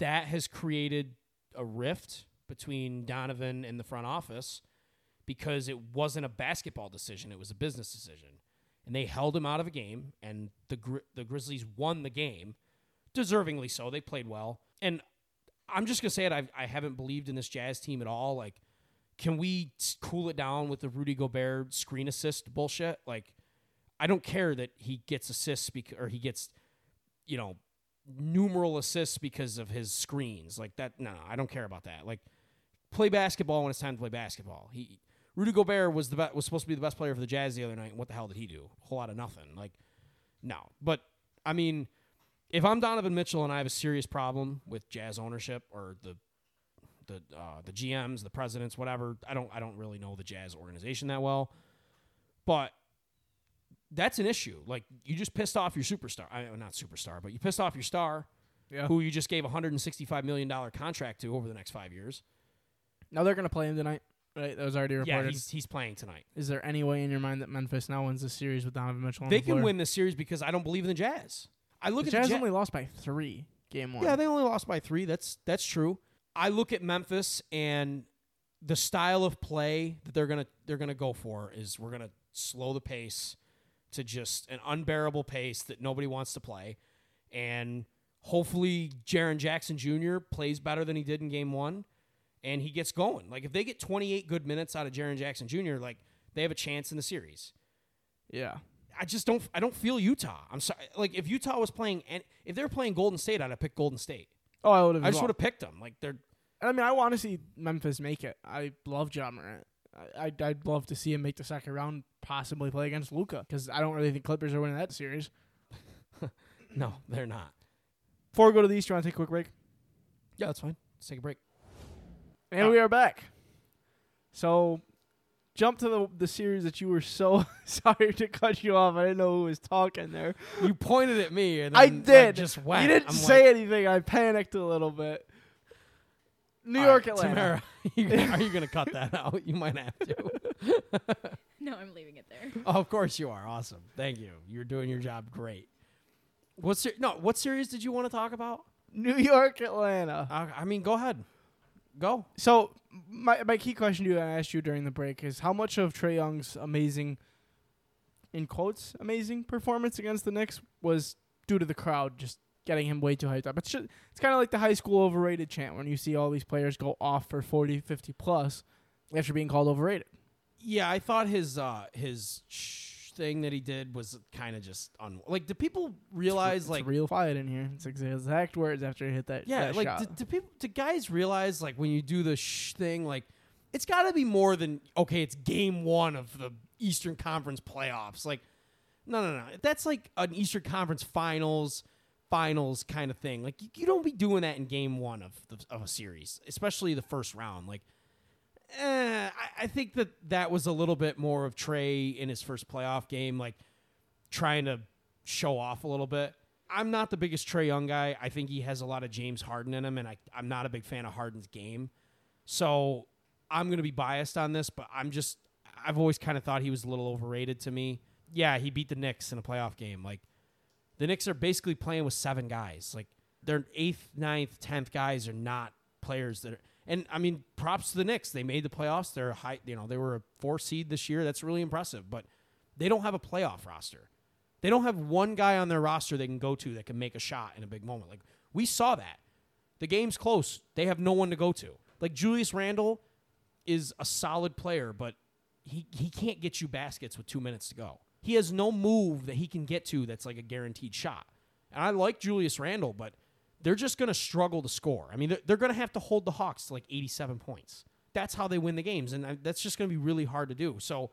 that has created a rift between Donovan and the front office because it wasn't a basketball decision; it was a business decision, and they held him out of a game, and the Gri- the Grizzlies won the game, deservingly so. They played well, and I'm just gonna say it. I've, I haven't believed in this Jazz team at all. Like, can we cool it down with the Rudy Gobert screen assist bullshit? Like, I don't care that he gets assists bec- or he gets, you know, numeral assists because of his screens. Like that, no, I don't care about that. Like, play basketball when it's time to play basketball. He Rudy Gobert was the be- was supposed to be the best player for the Jazz the other night. And what the hell did he do? A whole lot of nothing. Like, no. But I mean, if I'm Donovan Mitchell and I have a serious problem with Jazz ownership or the the uh, the GMs, the presidents, whatever. I don't I don't really know the Jazz organization that well, but that's an issue. Like you just pissed off your superstar. I mean, not superstar, but you pissed off your star, Yeah. who you just gave a hundred and sixty five million dollar contract to over the next five years. Now they're going to play him tonight, right? That was already Yeah, reported. he's he's playing tonight. Is there any way in your mind that Memphis now wins this series with Donovan Mitchell on They the floor? can win this series because I don't believe in the Jazz. I look The at Jazz the Ja- only lost by three game one. Yeah, they only lost by three. That's that's true. I look at Memphis and the style of play that they're gonna they're gonna go for is we're gonna slow the pace to just an unbearable pace that nobody wants to play, and hopefully Jaren Jackson Jr. plays better than he did in Game One, and he gets going. Like if they get 28 good minutes out of Jaren Jackson Jr., like they have a chance in the series. yeah. I just don't. I don't feel Utah. I'm sorry. Like if Utah was playing, and if they're playing Golden State, I'd have picked Golden State. Oh, I would have. I just would have picked them. Like they're I mean, I want to see Memphis make it. I love Ja Morant. I, I'd, I'd love to see him make the second round, possibly play against Luka, because I don't really think Clippers are winning that series. (laughs) no, they're not. Before we go to the East, you want to take a quick break? Yeah, that's fine. Let's take a break. And Uh, we are back. So, jump to the the series that you were so (laughs) sorry to cut you off. I didn't know who was talking there. You pointed at me, and I did. just went. You didn't I'm say like, anything. I panicked a little bit. New "All York, right, Atlanta. Tamara, (laughs) you are you going to cut that out? You might have to. (laughs) No, I'm leaving it there. oh, of course you are. Awesome. Thank you. You're doing your job great. What ser- no? What series did you want to talk about? New York, Atlanta. I, I mean, go ahead, go. So my my key question to you, I asked you during the break, is how much of Trae Young's amazing, in quotes, amazing performance against the Knicks was due to the crowd just getting him way too hyped up. It's just, it's kind of like the high school overrated chant when you see all these players go off for 40, 50 plus after being called overrated. Yeah, I thought his uh his thing that he did was kind of just un like. Do people realize it's like real quiet in here. It's exa- exact words after he hit that. yeah that like do, do people do guys realize like when you do the sh thing like it's got to be more than okay it's game one of the Eastern Conference playoffs like no no no that's like an Eastern Conference Finals finals kind of thing like you, you don't be doing that in game one of the, of a series especially the first round like eh, I, I think that that was a little bit more of Trae in his first playoff game, like trying to show off a little bit. I'm not the biggest Trae Young guy. I think he has a lot of James Harden in him, and I, I'm not a big fan of Harden's game. So I'm going to be biased on this, but I'm just, I've always kind of thought he was a little overrated to me. Yeah, he beat the Knicks in a playoff game. Like, the Knicks are basically playing with seven guys. Like, their eighth, ninth, tenth guys are not players that are, and I mean, props to the Knicks. They made the playoffs. They're high, you know, they were a four seed this year. That's really impressive. But they don't have a playoff roster. They don't have one guy on their roster they can go to that can make a shot in a big moment. Like we saw that. The game's close. They have no one to go to. Like Julius Randle is a solid player, but he he can't get you baskets with two minutes to go. He has no move that he can get to that's like a guaranteed shot. And I like Julius Randle, but they're just going to struggle to score. I mean, they're, they're going to have to hold the Hawks to like 87 points. That's how they win the games, and uh, that's just going to be really hard to do. So,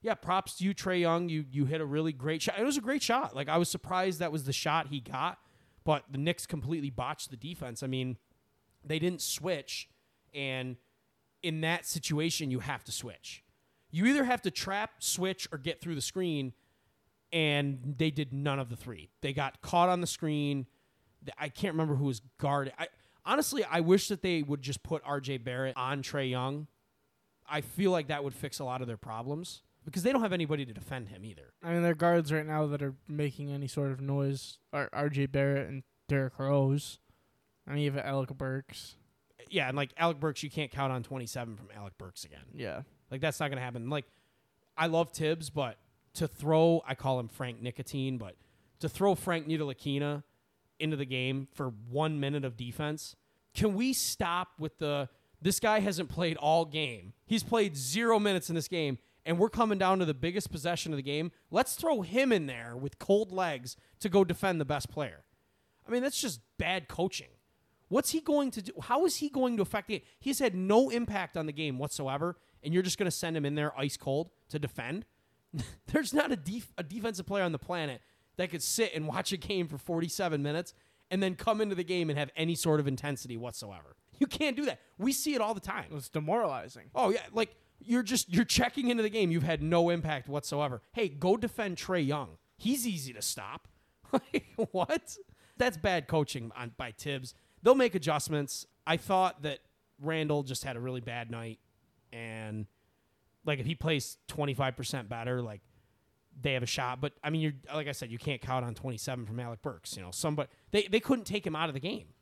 yeah, props to you, Trae Young. You you hit a really great shot. It was a great shot. Like I was surprised that was the shot he got, but the Knicks completely botched the defense. I mean, they didn't switch, and in that situation, you have to switch. You either have to trap, switch, or get through the screen, and they did none of the three. They got caught on the screen. I can't remember who was guarding. I honestly, I wish that they would just put R.J. Barrett on Trae Young. I feel like that would fix a lot of their problems because they don't have anybody to defend him either. I mean, their guards right now that are making any sort of noise are R.J. Barrett and Derrick Rose. I mean, even Alec Burks. Yeah, and like Alec Burks, you can't count on 27 from Alec Burks again. Yeah. Like that's not going to happen. Like I love Thibs, but to throw, I call him Frank Nicotine, but to throw Frank Ntilikina into the game for one minute of defense, can we stop with the this guy hasn't played all game. He's played zero minutes in this game, and we're coming down to the biggest possession of the game. Let's throw him in there with cold legs to go defend the best player. I mean, that's just bad coaching. What's he going to do? How is he going to affect the game? He's had no impact on the game whatsoever, and you're just going to send him in there ice cold to defend? (laughs) There's not a, def- a defensive player on the planet that could sit and watch a game for 47 minutes and then come into the game and have any sort of intensity whatsoever. You can't do that. We see it all the time. It's demoralizing. Oh yeah, like you're just you're checking into the game. You've had no impact whatsoever. Hey, go defend Trae Young. He's easy to stop. (laughs) Like what? That's bad coaching on by Thibs. They'll make adjustments. I thought that Randle just had a really bad night, and like if he plays twenty five percent better, like they have a shot. But I mean, you're like I said, you can't count on twenty seven from Alec Burks. You know, somebody they they couldn't take him out of the game. (laughs)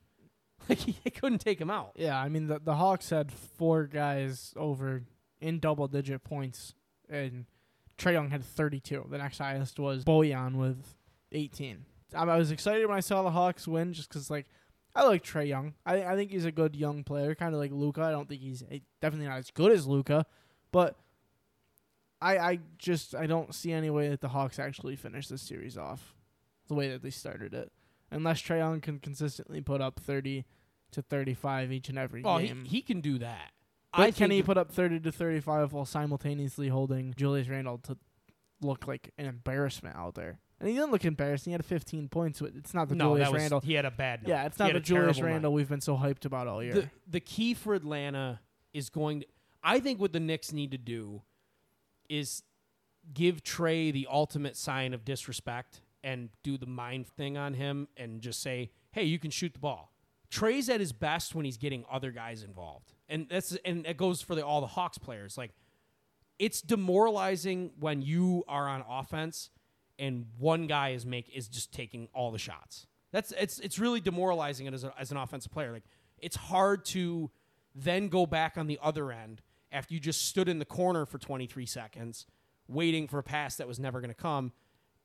Like they couldn't take him out. Yeah, I mean the the Hawks had four guys over in double digit points, and Trae Young had 32. The next highest was Bojan with 18. I, I was excited when I saw the Hawks win, just because like I like Trae Young. I I think he's a good young player, kind of like Luka. I don't think he's eh, definitely not as good as Luka, but I I just I don't see any way that the Hawks actually finish this series off the way that they started it, unless Trae Young can consistently put up 30 to 35 each and every Oh, he, game. he can do that. But I can he put up 30 to 35 while simultaneously holding Julius Randle to look like an embarrassment out there? And he didn't look embarrassing. He had 15 points. It's not the no, Julius that was Randle. he had a bad. Night. Yeah, it's not the a Julius terrible night. Randle we've been so hyped about all year. The the key for Atlanta is going to. I think what the Knicks need to do is give Trae the ultimate sign of disrespect and do the mind thing on him and just say, "Hey, you can shoot the ball." Trae's at his best when he's getting other guys involved, and that's and it goes for the, all the Hawks players. Like, it's demoralizing when you are on offense and one guy is make is just taking all the shots. That's it's it's really demoralizing as, a, as an offensive player. Like it's hard to then go back on the other end after you just stood in the corner for 23 seconds waiting for a pass that was never going to come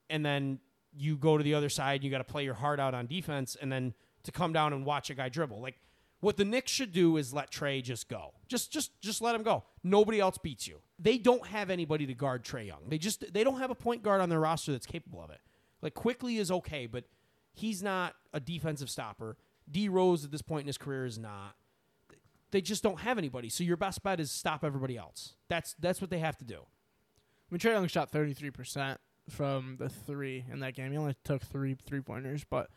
and then you go to the other side and you got to play your heart out on defense and then to come down and watch a guy dribble. Like what the Knicks should do is let Trae just go. Just just just let him go. Nobody else beats you. They don't have anybody to guard Trae Young. They just they don't have a point guard on their roster that's capable of it. Like Quickley is okay, but he's not a defensive stopper. D Rose at this point in his career is not. They just don't have anybody. So your best bet is stop everybody else. That's that's what they have to do. I mean, Trae Young shot 33% from the three in that game. He only took three three pointers, but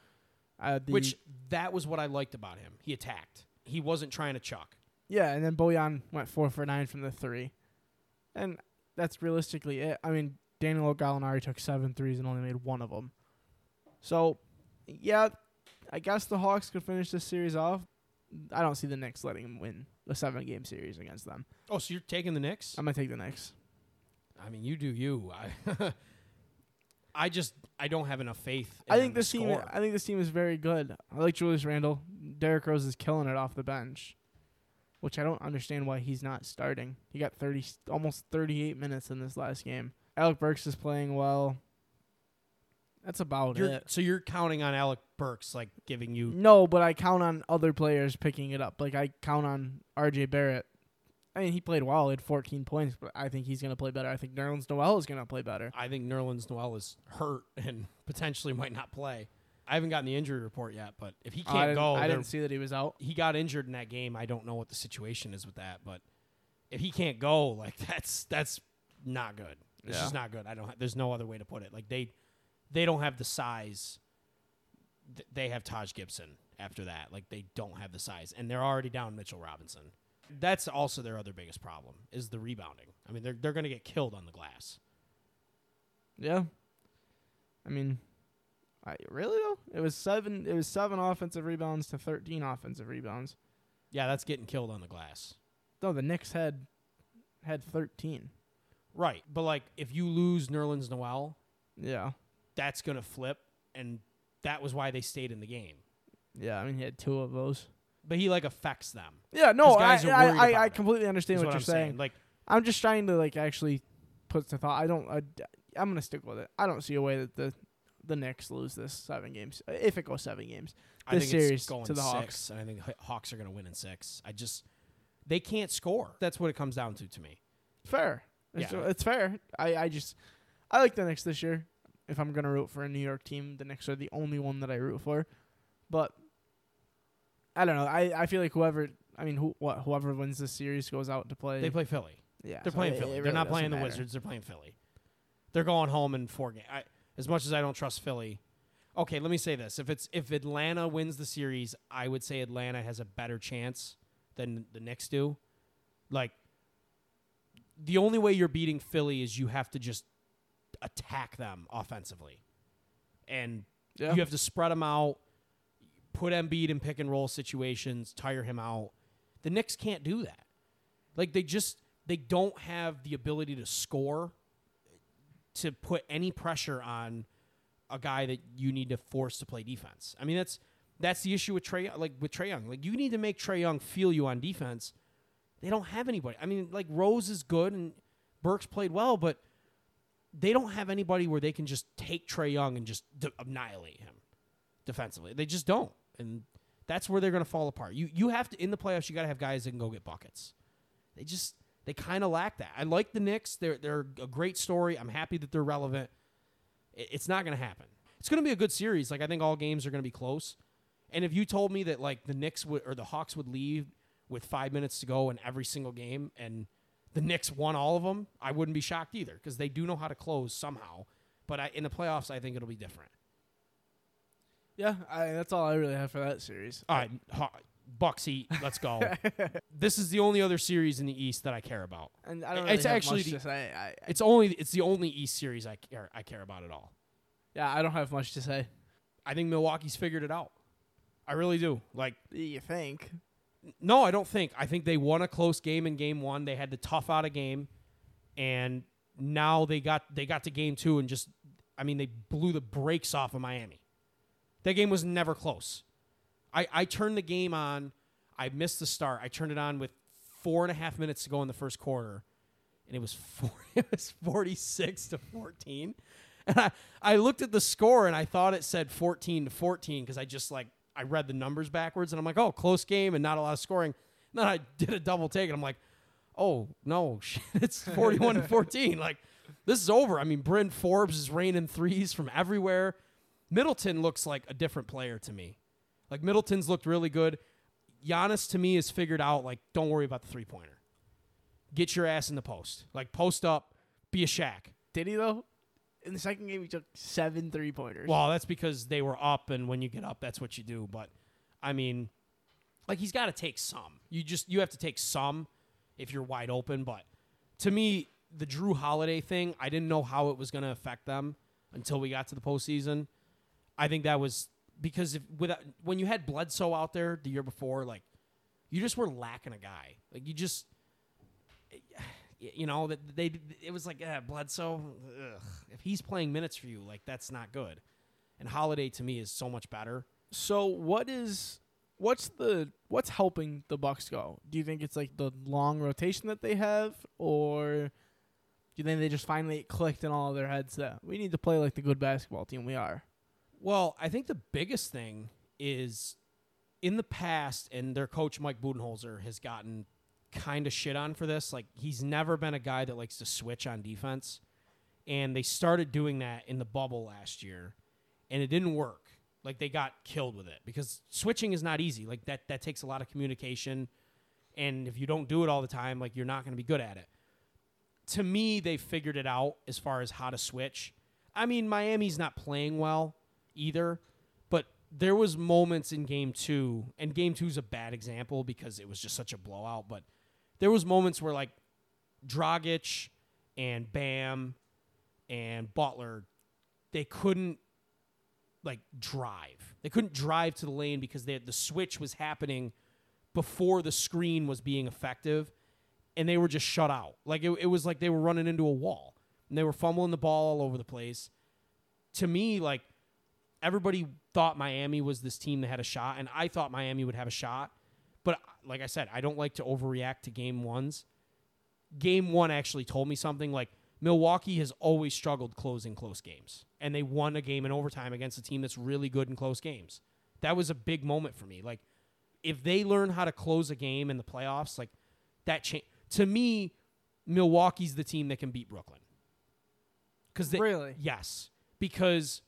uh, the, Which that was what I liked about him. He attacked. He wasn't trying to chuck. yeah, and then Bojan went four for nine from the three, and that's realistically it. I mean, Daniel Gallinari took seven threes and only made one of them. So, yeah, I guess the Hawks could finish this series off. I don't see the Knicks letting them win a seven game series against them. Oh, so you're taking the Knicks? I'm gonna take the Knicks. I mean, you do you. I, (laughs) I just I don't have enough faith. In I think this team. score. I think this team is very good. I like Julius Randle. Derrick Rose is killing it off the bench, which I don't understand why he's not starting. He got thirty, almost thirty-eight minutes in this last game. Alec Burks is playing well. That's about You're- it. so you're counting on Alec Burks like giving you. No, but I count on other players picking it up. Like I count on R.J. Barrett. I mean, he played well. He had 14 points, but I think he's gonna play better. I think Nerlens Noel is gonna play better. I think Nerlens Noel is hurt and (laughs) potentially might not play. I haven't gotten the injury report yet, but if he I can't didn't, go, I didn't see that he was out. he got injured in that game. I don't know what the situation is with that, but if he can't go, like (laughs) that's that's not good. It's Yeah. just not good. I don't. There's no other way to put it. Like they they don't have the size. Th- They have Taj Gibson after that. Like they don't have the size, and they're already down Mitchell Robinson. That's also their other biggest problem is the rebounding. I mean, they're they're going to get killed on the glass. Yeah. I mean, I really though it was seven. It was seven offensive rebounds to thirteen offensive rebounds. Yeah, that's getting killed on the glass. No, the Knicks had had thirteen. Right, but like if you lose Nerlens Noel, Yeah, that's going to flip, and that was why they stayed in the game. yeah. I mean, he had two of those. But he like affects them. Yeah, no, I I, I, I completely understand what, what you're saying. saying. Like I'm just trying to like actually put to thought. I don't. I, I'm gonna stick with it. I don't see a way that the the Knicks lose this seven games uh, if it goes seven games. I this think series it's going to the six, Hawks. and I think Hawks are going to win in six. I just they can't score. That's what it comes down to to me. Fair. It's, Yeah. it's fair. I, I just I like the Knicks this year. If I'm gonna root for a New York team, the Knicks are the only one that I root for. But I don't know. I, I feel like whoever I mean who what whoever wins this series goes out to play. They play Philly. yeah, They're so playing it- Philly. it They're not playing doesn't the matter. Wizards. They're playing Philly. They're going home in four games. As much as I don't trust Philly, okay. Let me say this: if it's if Atlanta wins the series, I would say Atlanta has a better chance than the Knicks do. Like the only way you're beating Philly is you have to just attack them offensively, and Yeah. you have to spread them out, put Embiid in pick and roll situations, tire him out. The Knicks can't do that. Like they just they don't have the ability to score to put any pressure on a guy that you need to force to play defense. I mean that's that's the issue with Trae like with Trae Young. Like you need to make Trae Young feel you on defense. They don't have anybody. I mean like Rose is good and Burks played well, but they don't have anybody where they can just take Trae Young and just d- annihilate him defensively. They just don't, and that's where they're going to fall apart. You you have to in the playoffs. You got to have guys that can go get buckets. They just they kind of lack that. I like the Knicks. They're they're a great story. I'm happy that they're relevant. It, it's not going to happen. It's going to be a good series. Like I think all games are going to be close. And if you told me that like the Knicks would or the Hawks would leave with five minutes to go in every single game and the Knicks won all of them, I wouldn't be shocked either because they do know how to close somehow. But I, in the playoffs, I think it'll be different. Yeah, I, that's all I really have for that series. All right, Bucks Heat, let's go. (laughs) this is the only other series in the East that I care about. And I don't It's really have actually much the- to say. I, I, It's only it's the only East series I care I care about at all. yeah, I don't have much to say. I think Milwaukee's figured it out. I really do. Like You think? no, I don't think. I think they won a close game in game 1. They had to tough out a game and now they got they got to game 2 and just I mean they blew the brakes off of Miami. That game was never close. I, I turned the game on. I missed the start. I turned it on with four and a half minutes to go in the first quarter, and it was four, (laughs) it was forty six to fourteen. And I, I looked at the score and I thought it said fourteen to fourteen because I just like I read the numbers backwards and I'm like, oh, close game and not a lot of scoring. And then I (laughs) did a double take and I'm like, oh no, (laughs) shit, it's forty one to fourteen. Like this is over. I mean, Bryn Forbes is raining threes from everywhere. Middleton looks like a different player to me. Like Middleton's looked really good. Giannis to me is figured out. Like, don't worry about the three pointer. Get your ass in the post. Like, post up. Be a Shaq. Did he though? In the second game, he took seven three pointers. Well, that's because they were up, and when you get up, that's what you do. But I mean, like he's got to take some. You just you have to take some if you're wide open. But to me, the Jrue Holiday thing, I didn't know how it was going to affect them until we got to the postseason. I think that was because if without when you had Bledsoe out there the year before, like you just were lacking a guy. Like you just, you know, that they it was like yeah, Bledsoe. Ugh. If he's playing minutes for you, like that's not good. And Holiday to me is so much better. So what is what's the what's helping the Bucks go? Do you think it's like the long rotation that they have, or do you think they just finally clicked in all of their heads that we need to play like the good basketball team we are? Well, I think the biggest thing is in the past, and their coach Mike Budenholzer has gotten kind of shit on for this. Like he's never been a guy that likes to switch on defense, and they started doing that in the bubble last year, and it didn't work. Like they got killed with it because switching is not easy. Like that that takes a lot of communication, and if you don't do it all the time, like you're not going to be good at it. To me, they figured it out as far as how to switch. I mean, Miami's not playing well either. But there was moments in game two, and game two is a bad example because it was just such a blowout. But there was moments where like Dragic and Bam and Butler, they couldn't like drive. They couldn't drive to the lane because they the switch was happening before the screen was being effective, and they were just shut out. Like it, it was like they were running into a wall, and they were fumbling the ball all over the place. To me, like everybody thought Miami was this team that had a shot, and I thought Miami would have a shot. But like I said, I don't like to overreact to game ones. Game one actually told me something like Milwaukee has always struggled closing close games, and they won a game in overtime against a team that's really good in close games. That was a big moment for me. Like, if they learn how to close a game in the playoffs, like that change to me, Milwaukee's the team that can beat Brooklyn. Because Really? yes, because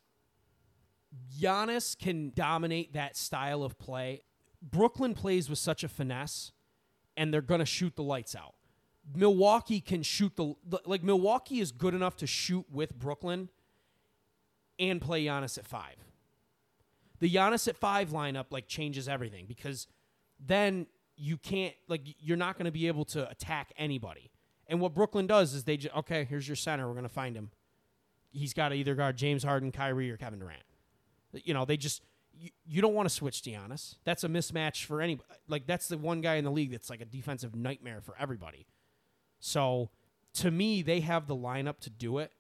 Giannis can dominate that style of play. Brooklyn plays with such a finesse, and they're going to shoot the lights out. Milwaukee can shoot the like. Milwaukee is good enough to shoot with Brooklyn and play Giannis at five. The Giannis at five lineup like changes everything because then you can't like you're not going to be able to attack anybody. And what Brooklyn does is they just okay, here's your center. We're going to find him. He's got to either guard James Harden, Kyrie, or Kevin Durant. You know, they just you, you don't want to switch to Giannis. That's a mismatch for any like that's the one guy in the league that's like a defensive nightmare for everybody. So to me, they have the lineup to do it,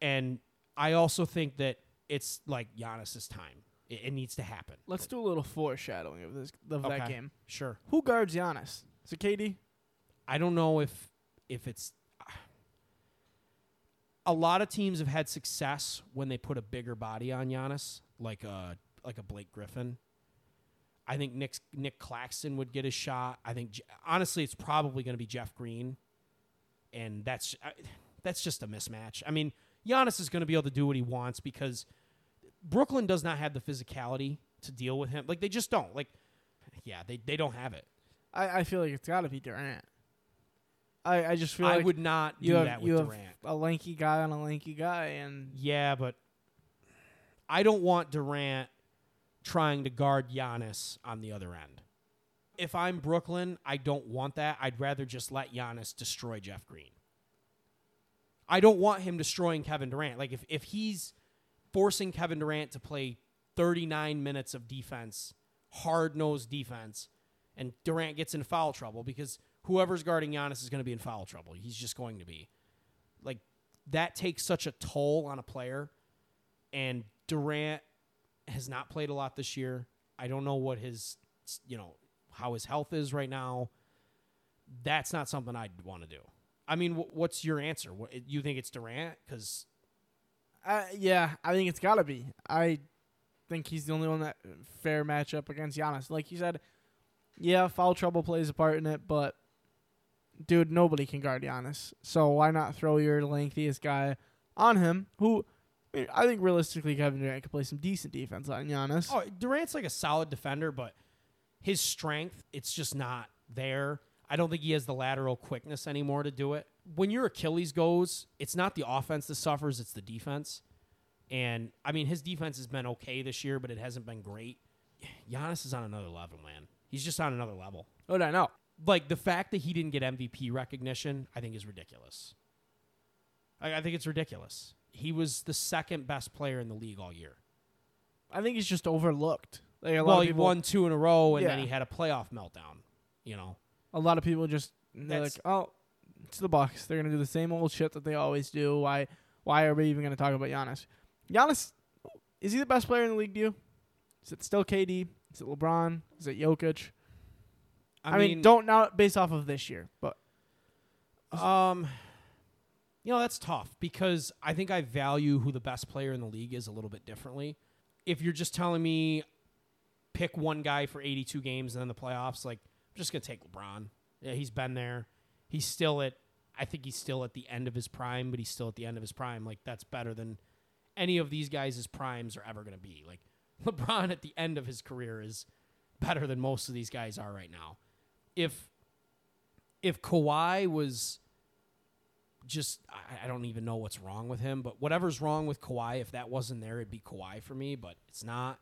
and I also think that it's like Giannis's time. It, it needs to happen. Let's do a little foreshadowing of this of that game. Sure. Who guards Giannis? Is it KD? I don't know if if it's a lot of teams have had success when they put a bigger body on Giannis, like a like a Blake Griffin. I think Nick Nic Claxton would get a shot. I think honestly, it's probably going to be Jeff Green, and that's that's just a mismatch. I mean, Giannis is going to be able to do what he wants because Brooklyn does not have the physicality to deal with him. Like they just don't. Like, yeah, they they don't have it. I, I feel like it's got to be Durant. I, I just feel I like would not do you have that with you have Durant. a lanky guy on a lanky guy, and Yeah, but I don't want Durant trying to guard Giannis on the other end. If I'm Brooklyn, I don't want that. I'd rather just let Giannis destroy Jeff Green. I don't want him destroying Kevin Durant. Like if, if he's forcing Kevin Durant to play 39 minutes of defense, hard nosed defense, and Durant gets in foul trouble because whoever's guarding Giannis is going to be in foul trouble. He's just going to be. Like that takes such a toll on a player, and Durant has not played a lot this year. I don't know what his, you know, how his health is right now. That's not something I'd want to do. I mean, wh- what's your answer? What, you think it's Durant? Because Uh, yeah, I think it's got to be. I think he's the only one that fair matchup against Giannis. Like you said, yeah, foul trouble plays a part in it, but dude, nobody can guard Giannis. So why not throw your lengthiest guy on him? Who I, think realistically, Kevin Durant could play some decent defense on Giannis. oh, Durant's like a solid defender, but his strength, it's just not there. I don't think he has the lateral quickness anymore to do it. When your Achilles goes, it's not the offense that suffers, it's the defense. And I mean, his defense has been okay this year, but it hasn't been great. Giannis is on another level, man. He's just on another level. Oh, I know? Like the fact that he didn't get MVP recognition, I think is ridiculous. I, I think it's ridiculous. He was the second best player in the league all year. I think he's just overlooked. Like Well, he people, won two in a row, and then he had a playoff meltdown. You know, a lot of people just they're like, oh, it's the Bucks. They're gonna do the same old shit that they always do. Why? Why are we even gonna talk about Giannis? Giannis is he the best player in the league? Do you? Is it still KD? Is it LeBron? Is it Jokic? I, mean, don't now based off of this year, but Um, you know that's tough because I think I value who the best player in the league is a little bit differently. If you're just telling me pick one guy for 82 games and then the playoffs, like I'm just gonna take LeBron. Yeah, he's been there. He's still at. I think he's still at the end of his prime, but he's still at the end of his prime. Like that's better than any of these guys' primes are ever gonna be. Like (laughs) LeBron at the end of his career is better than most of these guys are right now. If if Kawhi was just I, I don't even know what's wrong with him, but whatever's wrong with Kawhi, if that wasn't there, it'd be Kawhi for me, but it's not.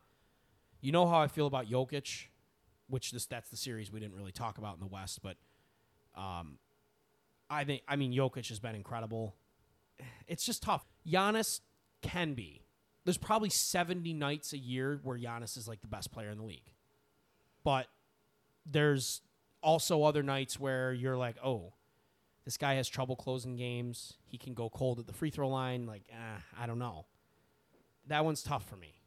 You know how I feel about Jokic, which this that's the series we didn't really talk about in the West, but um I think I mean Jokic has been incredible. It's just tough. Giannis can be. There's probably 70 nights a year where Giannis is like the best player in the league. But there's also other nights where you're like, oh, this guy has trouble closing games. He can go cold at the free throw line. Like, eh, I don't know. That one's tough for me.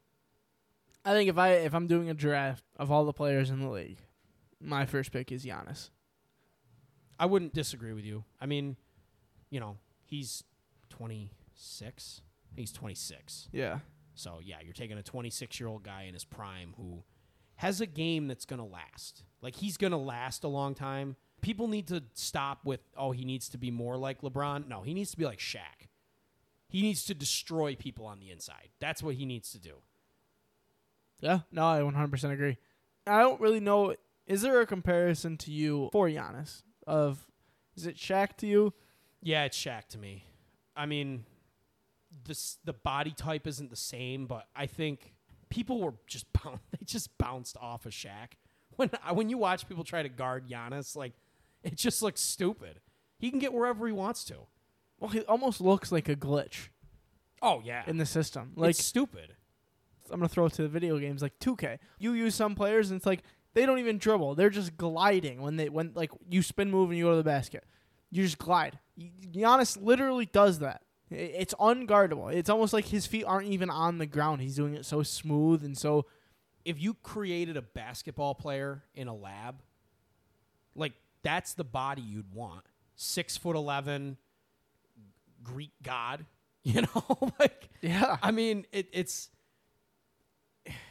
I think if I if I'm doing a draft of all the players in the league, my first pick is Giannis. I wouldn't disagree with you. I mean, you know, he's 26. He's 26. Yeah. So, yeah, you're taking a 26 year old guy in his prime who has a game that's going to last. Like, he's going to last a long time. People need to stop with, oh, he needs to be more like LeBron. No, he needs to be like Shaq. He needs to destroy people on the inside. That's what he needs to do. Yeah, no, I 100% agree. I don't really know. Is there a comparison to you for Giannis? Of is it Shaq to you? Yeah, it's Shaq to me. I mean, this the body type isn't the same, but I think people were just (laughs) bound, they just bounced off of Shaq. When when you watch people try to guard Giannis, like (laughs) it just looks stupid. He can get wherever he wants to. Well, he almost looks like a glitch Oh yeah, in the system. Like it's stupid. I'm gonna throw it to the video games like 2K. You use some players and it's like they don't even dribble; they're just gliding when they when like you spin move and you go to the basket. You just glide. Giannis literally does that. It's unguardable. It's almost like his feet aren't even on the ground. He's doing it so smooth and so. If you created a basketball player in a lab, like that's the body you'd want. Six foot eleven, Greek god. (laughs) You know, (laughs) like Yeah. I mean, it, it's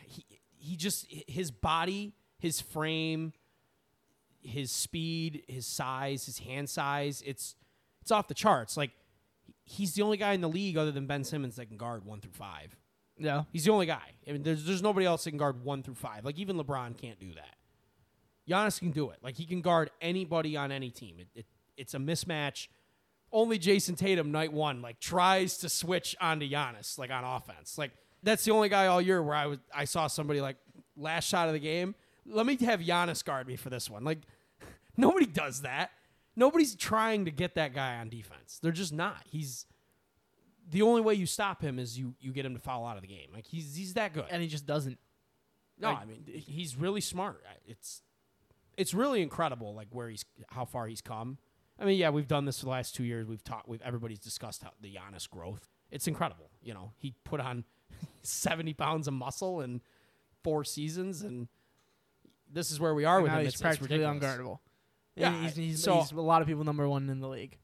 he he just his body, his frame, his speed, his size, his hand size. It's it's off the charts. Like he's the only guy in the league other than Ben Simmons that can guard one through five. Yeah. He's the only guy. I mean, there's there's nobody else that can guard one through five. Like even LeBron can't do that. Giannis can do it. Like he can guard anybody on any team. It, it it's a mismatch. Only Jayson Tatum night one like tries to switch onto Giannis like on offense. Like that's the only guy all year where I was I saw somebody like last shot of the game. Let me have Giannis guard me for this one. Like (laughs) nobody does that. Nobody's trying to get that guy on defense. They're just not. He's the only way you stop him is you you get him to foul out of the game. Like he's he's that good. And he just doesn't. No, Like, I mean he's really smart. It's it's really incredible, like where he's how far he's come. I mean, yeah, we've done this for the last two years. We've talked. We've everybody's discussed how the Giannis growth. It's incredible. You know, he put on (laughs) seventy pounds of muscle in four seasons, and this is where we are with now him. he's It's, it's practically ridiculous. unguardable. Yeah, he's, he's, so- he's a lot of people number one in the league.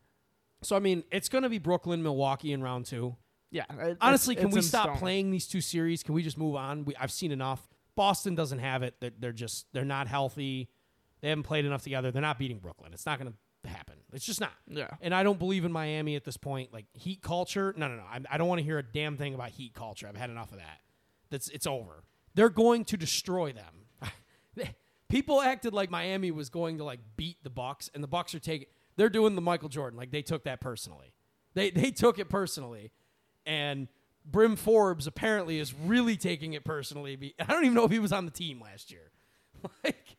So I mean, it's going to be Brooklyn, Milwaukee in round two. Yeah, it- Honestly, it's- can it's we stop stone. playing these two series? Can we just move on? We, I've seen enough. Boston doesn't have it. They're, they're just they're not healthy. They haven't played enough together. They're not beating Brooklyn. It's not going to happen. It's just not. Yeah, And I don't believe in Miami at this point. Like heat culture. No, no, no. I, I don't want to hear a damn thing about heat culture. I've had enough of that. That's it's over. They're going to destroy them. (laughs) People acted like Miami was going to like beat the Bucks, and the Bucks are taking. They're doing the Michael Jordan. Like they took that personally. They they took it personally, and Bryn Forbes apparently is really taking it personally. I don't even know if he was on the team last year. (laughs) Like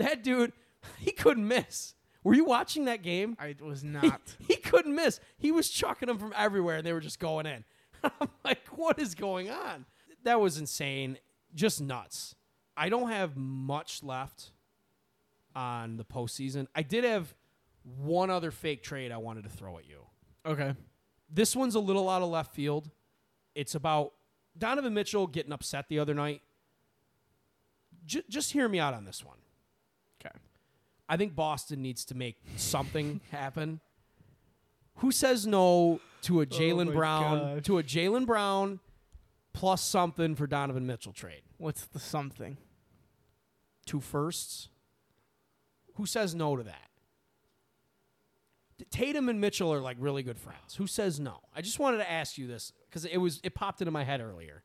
that dude, (laughs) he couldn't miss. Were you watching that game? I was (laughs) He, not. he couldn't miss. He was chucking them from everywhere, and they were just going in. (laughs) I'm like, what is going on? That was insane. Just nuts. I don't have much left on the postseason. I did have one other fake trade I wanted to throw at you. okay, This one's a little out of left field. It's about Donovan Mitchell getting upset the other night. J- just hear me out on this one. I think Boston needs to make something (laughs) happen. Who says no to a oh Jaylen my Brown gosh. to a Jaylen Brown plus something for Donovan Mitchell trade? What's the something? Two firsts. Who says no to that? Tatum and Mitchell are like really good friends. Who says no? I just wanted to ask you this because it was it popped into my head earlier.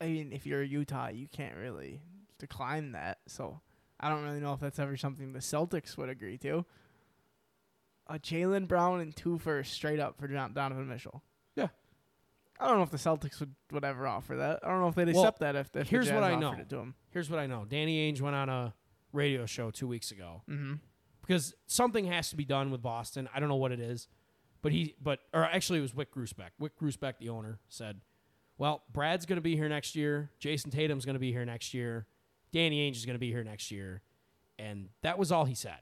I mean, if you're Utah, you can't really decline that. So I don't really know if that's ever something the Celtics would agree to. A Jaylen Brown and two first straight up for Don- Donovan Mitchell. Yeah. I don't know if the Celtics would, would ever offer that. I don't know if they'd Well, accept that if, if the here's what I offered know. it to him. Here's what I know. Danny Ainge went on a radio show two weeks ago Mm-hmm. because something has to be done with Boston. I don't know what it is, but he, but or actually it was Wyc Grousbeck. Wyc Grousbeck, the owner, said, "Well, Brad's going to be here next year. Jayson Tatum's going to be here next year. Danny Ainge is going to be here next year," and that was all he said.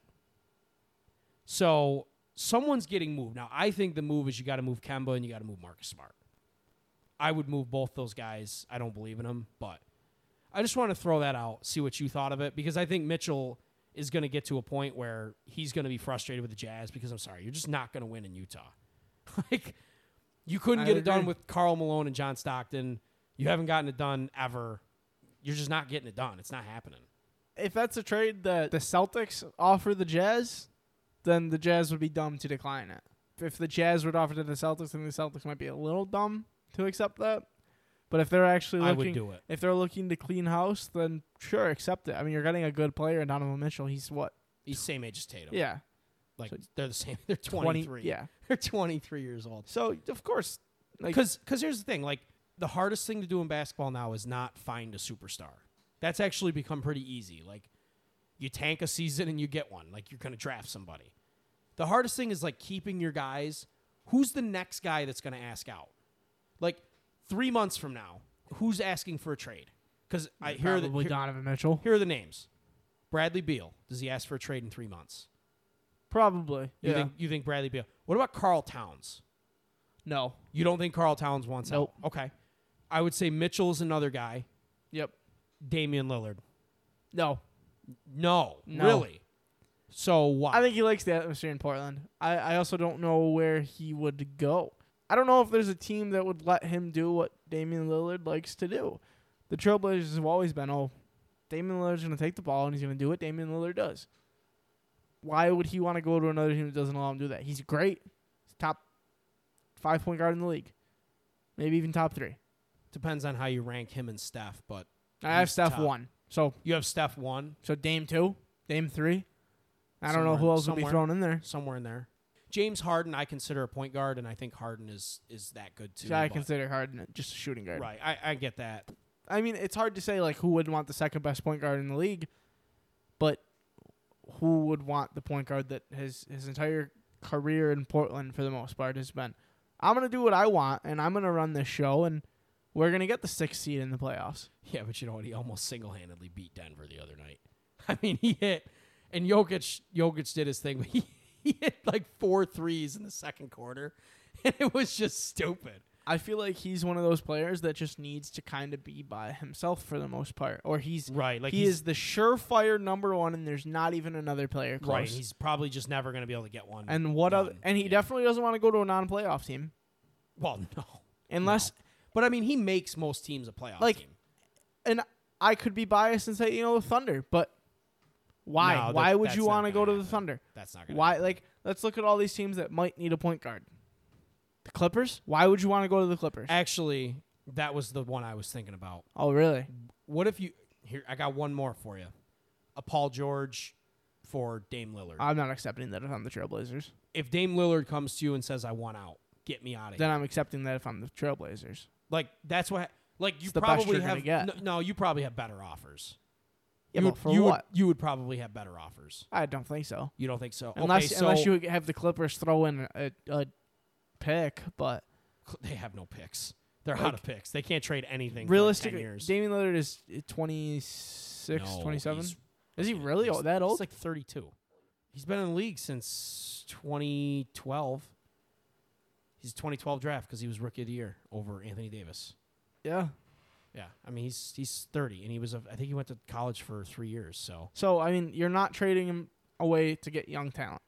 So someone's getting moved now. I think the move is you got to move Kemba and you got to move Marcus Smart. I would move both those guys. I don't believe in them, but I just want to throw that out, see what you thought of it, because I think Mitchell is going to get to a point where he's going to be frustrated with the Jazz because I'm sorry, you're just not going to win in Utah. (laughs) like you couldn't I get it done with Karl Malone and John Stockton. You haven't gotten it done ever. You're just not getting it done. It's not happening. If that's a trade that the Celtics offer the Jazz, then the Jazz would be dumb to decline it. If the Jazz would offer to the Celtics, then the Celtics might be a little dumb to accept that. But if they're actually I looking, would do it. if they're looking to clean house, then sure, accept it. I mean, you're getting a good player in Donovan Mitchell. He's what? He's same age as Tatum. Yeah, like So- they're the same. (laughs) They're 20 23. Yeah. (laughs) they're 23 years old. So of course, like Because here's the thing, like the hardest thing to do in basketball now is not find a superstar. That's actually become pretty easy. Like you tank a season and you get one. Like you're going to draft somebody. The hardest thing is like keeping your guys. Who's the next guy that's going to ask out? Like three months from now, who's asking for a trade? Because I hear the probably here, Donovan Mitchell. here are the names. Bradley Beal. Does he ask for a trade in three months? Probably. You yeah. think you think Bradley Beal? What about Karl Towns? no. You don't think Karl Towns wants Nope. out? Okay. I would say Mitchell's another guy. Yep. Damian Lillard. No. No, No. really. So why? I think he likes the atmosphere in Portland. I, I also don't know where he would go. I don't know if there's a team that would let him do what Damian Lillard likes to do. The Trailblazers have always been, oh, Damian Lillard's going to take the ball and he's going to do what Damian Lillard does. Why would he want to go to another team that doesn't allow him to do that? He's great. He's top five point guard in the league. Maybe even top three. Depends on how you rank him and Steph, but I have Steph top. one. So you have Steph one so Dame two, Dame three. I don't know who else would be thrown in there. somewhere in there. James Harden, I consider a point guard, and I think Harden is is that good too. So I consider Harden just a shooting guard. right. I, I get that. I mean, it's hard to say like who would want the second best point guard in the league, but who would want the point guard that his his entire career in Portland for the most part has been, I'm gonna do what I want and I'm gonna run this show and we're gonna get the sixth seed in the playoffs. Yeah, but you know what? He almost single handedly beat Denver the other night. (laughs) I mean, he hit, and Jokic Jokic did his thing, but (laughs) he, he hit like four threes in the second quarter, (laughs) and it was just stupid. I feel like he's one of those players that just needs to kind of be by himself for the most part, or he's Right, like he he's, is the surefire number one, and there's not even another player close. right. He's probably just never going to be able to get one. and what other? And he Yeah. definitely doesn't want to go to a non-playoff team well, no, unless. But I mean, he makes most teams a playoff Like, team. And I could be biased and say you know the Thunder, but why? No, that- why would you want to go to the. Thunder? That's not going Why? Like, let's look at all these teams that might need a point guard. The Clippers. Why would you want to go to the Clippers? Actually, that was the one I was thinking about. Oh, really? What if you here? I got one more for you. A Paul George for Dame Lillard. I'm not accepting that if I'm the Trailblazers. if Dame Lillard comes to you and says, "I want out, get me out of Then here," I'm accepting that if I'm the Trailblazers. Like that's what. Like you It's probably have get. No, no, you probably have better offers. Yeah, you but would, for you what? Would, you would probably have better offers. I don't think so. You don't think so? Unless okay, so unless you have the Clippers throw in a, a pick, but they have no picks. They're Like, out of picks. They can't trade anything. realistically, for like 10 years. Damian Lillard is 26, No, 27. Is he really he's- that He's old? like 32. He's been in the league since 2012. He's 2012 draft because he was rookie of the year over Anthony Davis. yeah. Yeah, I mean he's he's 30 and he was a, I think he went to college for three years. So, So I mean, you're not trading him away to get young talent.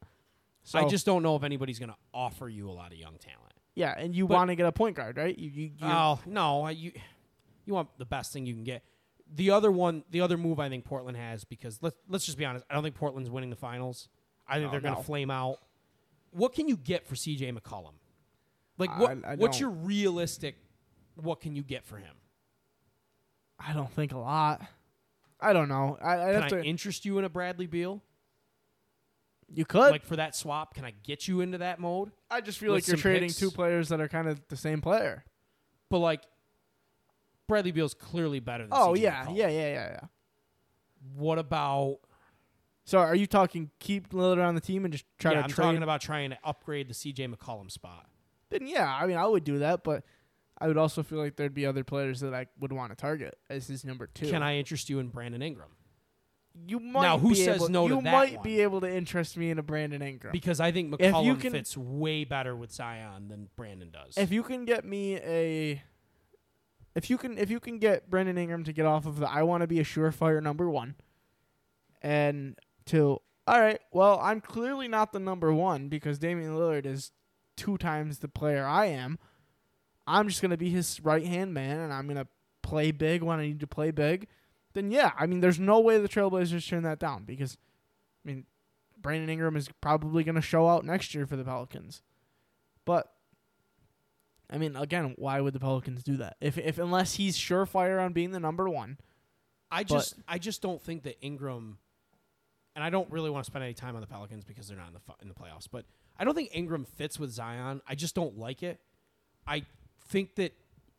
So I just don't know if anybody's going to offer you a lot of young talent. yeah, and you want to get a point guard, right? You you Oh no, you you want the best thing you can get. The other one, the other move I think Portland has because let's let's just be honest, I don't think Portland's winning the finals. I think Oh, they're going to flame out. What can you get for C.J. McCollum? Like what? I what's your realistic? What can you get for him? I don't think a lot. I don't know. I, I Can have I to. interest you in a Bradley Beal? you could. like for that swap, can I get you into that mode? I just feel like you're trading picks? two players that are kind of the same player. But like, Bradley Beal's clearly better than. Oh CJ yeah, yeah, yeah, yeah, yeah. What about? So are you talking keep Lillard on the team and just try yeah, to I'm trade? talking about trying to upgrade the C.J. McCollum spot. Then yeah, I mean I would do that, but I would also feel like there'd be other players that I would want to target as his number two. Can I interest you in Brandon Ingram? You might Now, who be says able, no You might one? be able to interest me in a Brandon Ingram. Because I think McCollum can- fits way better with Zion than Brandon does. if you can get me a if you can if you can get Brandon Ingram to get off of the I want to be a surefire number one and to all right, well, I'm clearly not the number one because Damian Lillard is two times the player I am. I'm just gonna be his right hand man and I'm gonna play big when I need to play big. Then yeah, I mean there's no way the Trailblazers turn that down because I mean Brandon Ingram is probably gonna show out next year for the Pelicans. But I mean, again, why would the Pelicans do that? If if unless he's surefire on being the number one, I just I just don't think that Ingram and I don't really want to spend any time on the Pelicans because they're not in the fu- in the playoffs, but I don't think Ingram fits with Zion. I just don't like it. I think that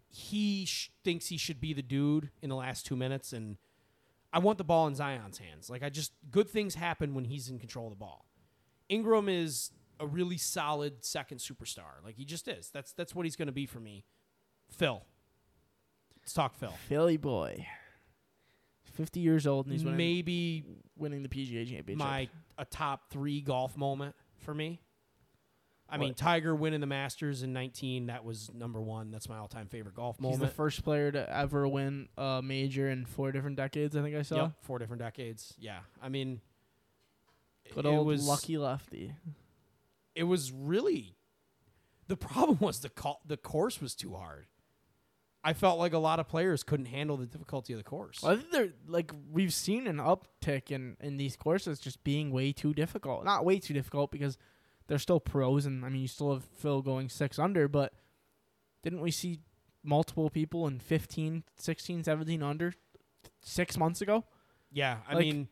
he sh- thinks he should be the dude in the last 2 minutes and I want the ball in Zion's hands. Like I just good things happen when he's in control of the ball. Ingram is a really solid second superstar. Like he just is. That's that's what he's going to be for me. Phil. Let's talk Phil. Philly boy, fifty years old and he's winning, Maybe winning the PGA Championship. my a top three golf moment for me. I mean, Tiger winning the Masters in 19, that was number one. That's my all time favorite golf moment. he's the first player to ever win a major in four different decades. I think I saw. Yep, four different decades. Yeah. I mean, Good it old was, lucky lefty. It was really. The problem (laughs) was the call, the course was too hard. I felt like a lot of players couldn't handle the difficulty of the course. Well, I think they're like we've seen an uptick in in these courses just being way too difficult. Not way too difficult because they're still pros, and I mean you still have Phil going six under, but didn't we see multiple people in 15, 16, 17 under six months ago? Yeah, I Like- mean,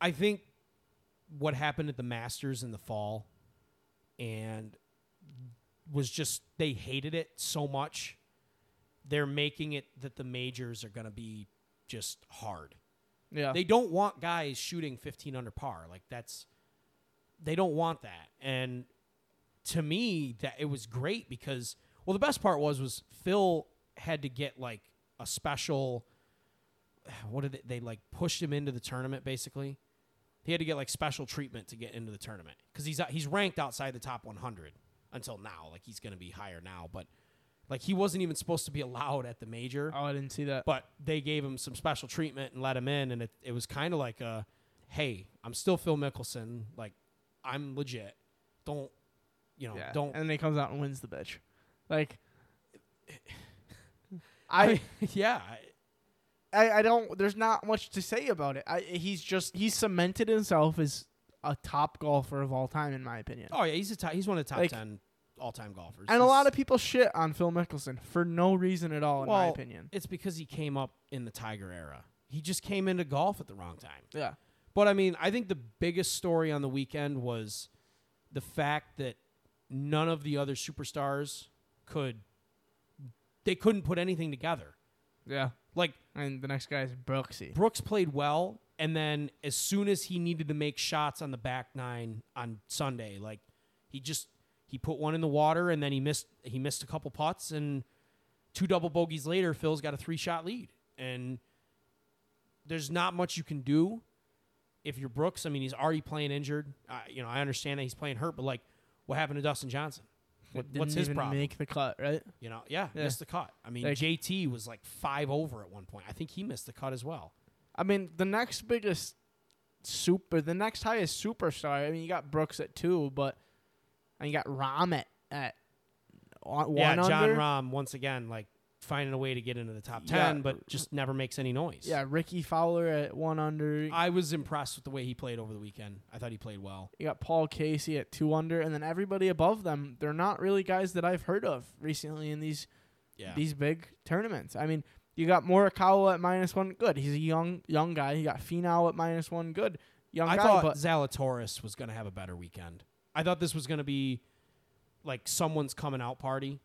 I think what happened at the Masters in the fall and was just they hated it so much. They're making it that the majors are going to be just hard. Yeah, They don't want guys shooting 15 under par. Like that's they don't want that. And to me that it was great because well the best part was was Phil had to get like a special (sighs) what did they, they like pushed him into the tournament basically. He had to get like special treatment to get into the tournament cuz he's uh, he's ranked outside the top 100 until now. Like he's going to be higher now, but Like he wasn't even supposed to be allowed at the major, Oh, I didn't see that. but they gave him some special treatment and let him in, and it it was kind of like a, hey, I'm still Phil Mickelson, like I'm legit. Don't, you know, yeah. don't. And then he comes out and wins the bitch. Like, (laughs) I, I, yeah, I, I don't. There's not much to say about it. I, he's just he's cemented himself as a top golfer of all time, in my opinion. oh yeah, he's a top, he's one of the top Like- ten all time golfers, and a lot of people shit on Phil Mickelson for no reason at all, in my opinion. it's because he came up in the Tiger era. He just came into golf at the wrong time. Yeah. But I mean, I think the biggest story on the weekend was the fact that none of the other superstars could they couldn't put anything together. Yeah. Like And the next guy is Brooksy. Brooks played well and then as soon as he needed to make shots on the back nine on Sunday, like he just he put one in the water and then he missed he missed a couple putts and two double bogeys later Phil's got a three shot lead. And there's not much you can do if you're Brooks. I mean, he's already playing injured. I you know, I understand that he's playing hurt, but like what happened to Dustin Johnson? What, what's his problem? Make the cut, right? You know, yeah, Yeah. missed the cut. I mean, Like- JT was like five over at one point. I think he missed the cut as well. I mean, the next biggest super, the next highest superstar. I mean, you got Brooks at two, but and you got Rahm at at one yeah, John under. Rahm once again like finding a way to get into the top Yeah. ten, but just never makes any noise. Yeah, Rickie Fowler at one under. I was impressed with the way he played over the weekend. I thought he played well. You got Paul Casey at two under, and then everybody above them. They're not really guys that I've heard of recently in these Yeah, these big tournaments. I mean, you got Morikawa at minus one. Good. He's a young young guy. You got Finau at minus one. Good. Young I guy, thought but Zalatoris was going to have a better weekend. I thought this was going to be like someone's coming out party,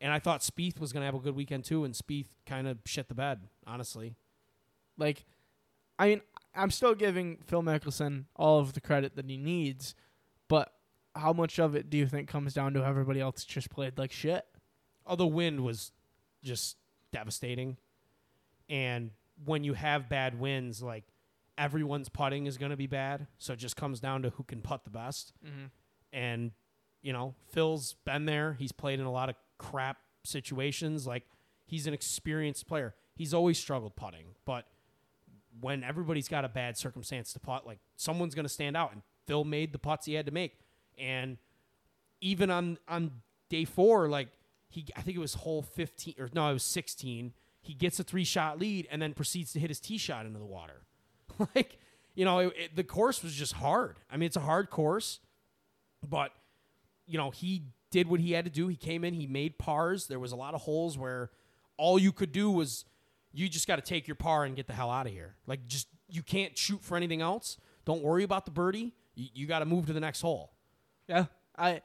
and I thought Spieth was going to have a good weekend too. And Spieth kind of shit the bed, honestly. like, I mean, I'm still giving Phil Mickelson all of the credit that he needs, but how much of it do you think comes down to everybody else just played like shit? Oh, the wind was just devastating. And when you have bad winds, like everyone's putting is going to be bad. So it just comes down to who can putt the best. Mm-hmm. And, you know, Phil's been there. He's played in a lot of crap situations. Like, he's an experienced player. He's always struggled putting. But when everybody's got a bad circumstance to putt, like, someone's going to stand out. And Phil made the putts he had to make. And even on, on day four, like, he, I think it was hole 15, or no, it was 16. He gets a three shot lead and then proceeds to hit his tee shot into the water. (laughs) like, you know, it, it, the course was just hard. I mean, it's a hard course, but, you know, he did what he had to do. He came in, he made pars. There was a lot of holes where all you could do was you just got to take your par and get the hell out of here. Like, just, you can't shoot for anything else. Don't worry about the birdie. You, you got to move to the next hole. Yeah, I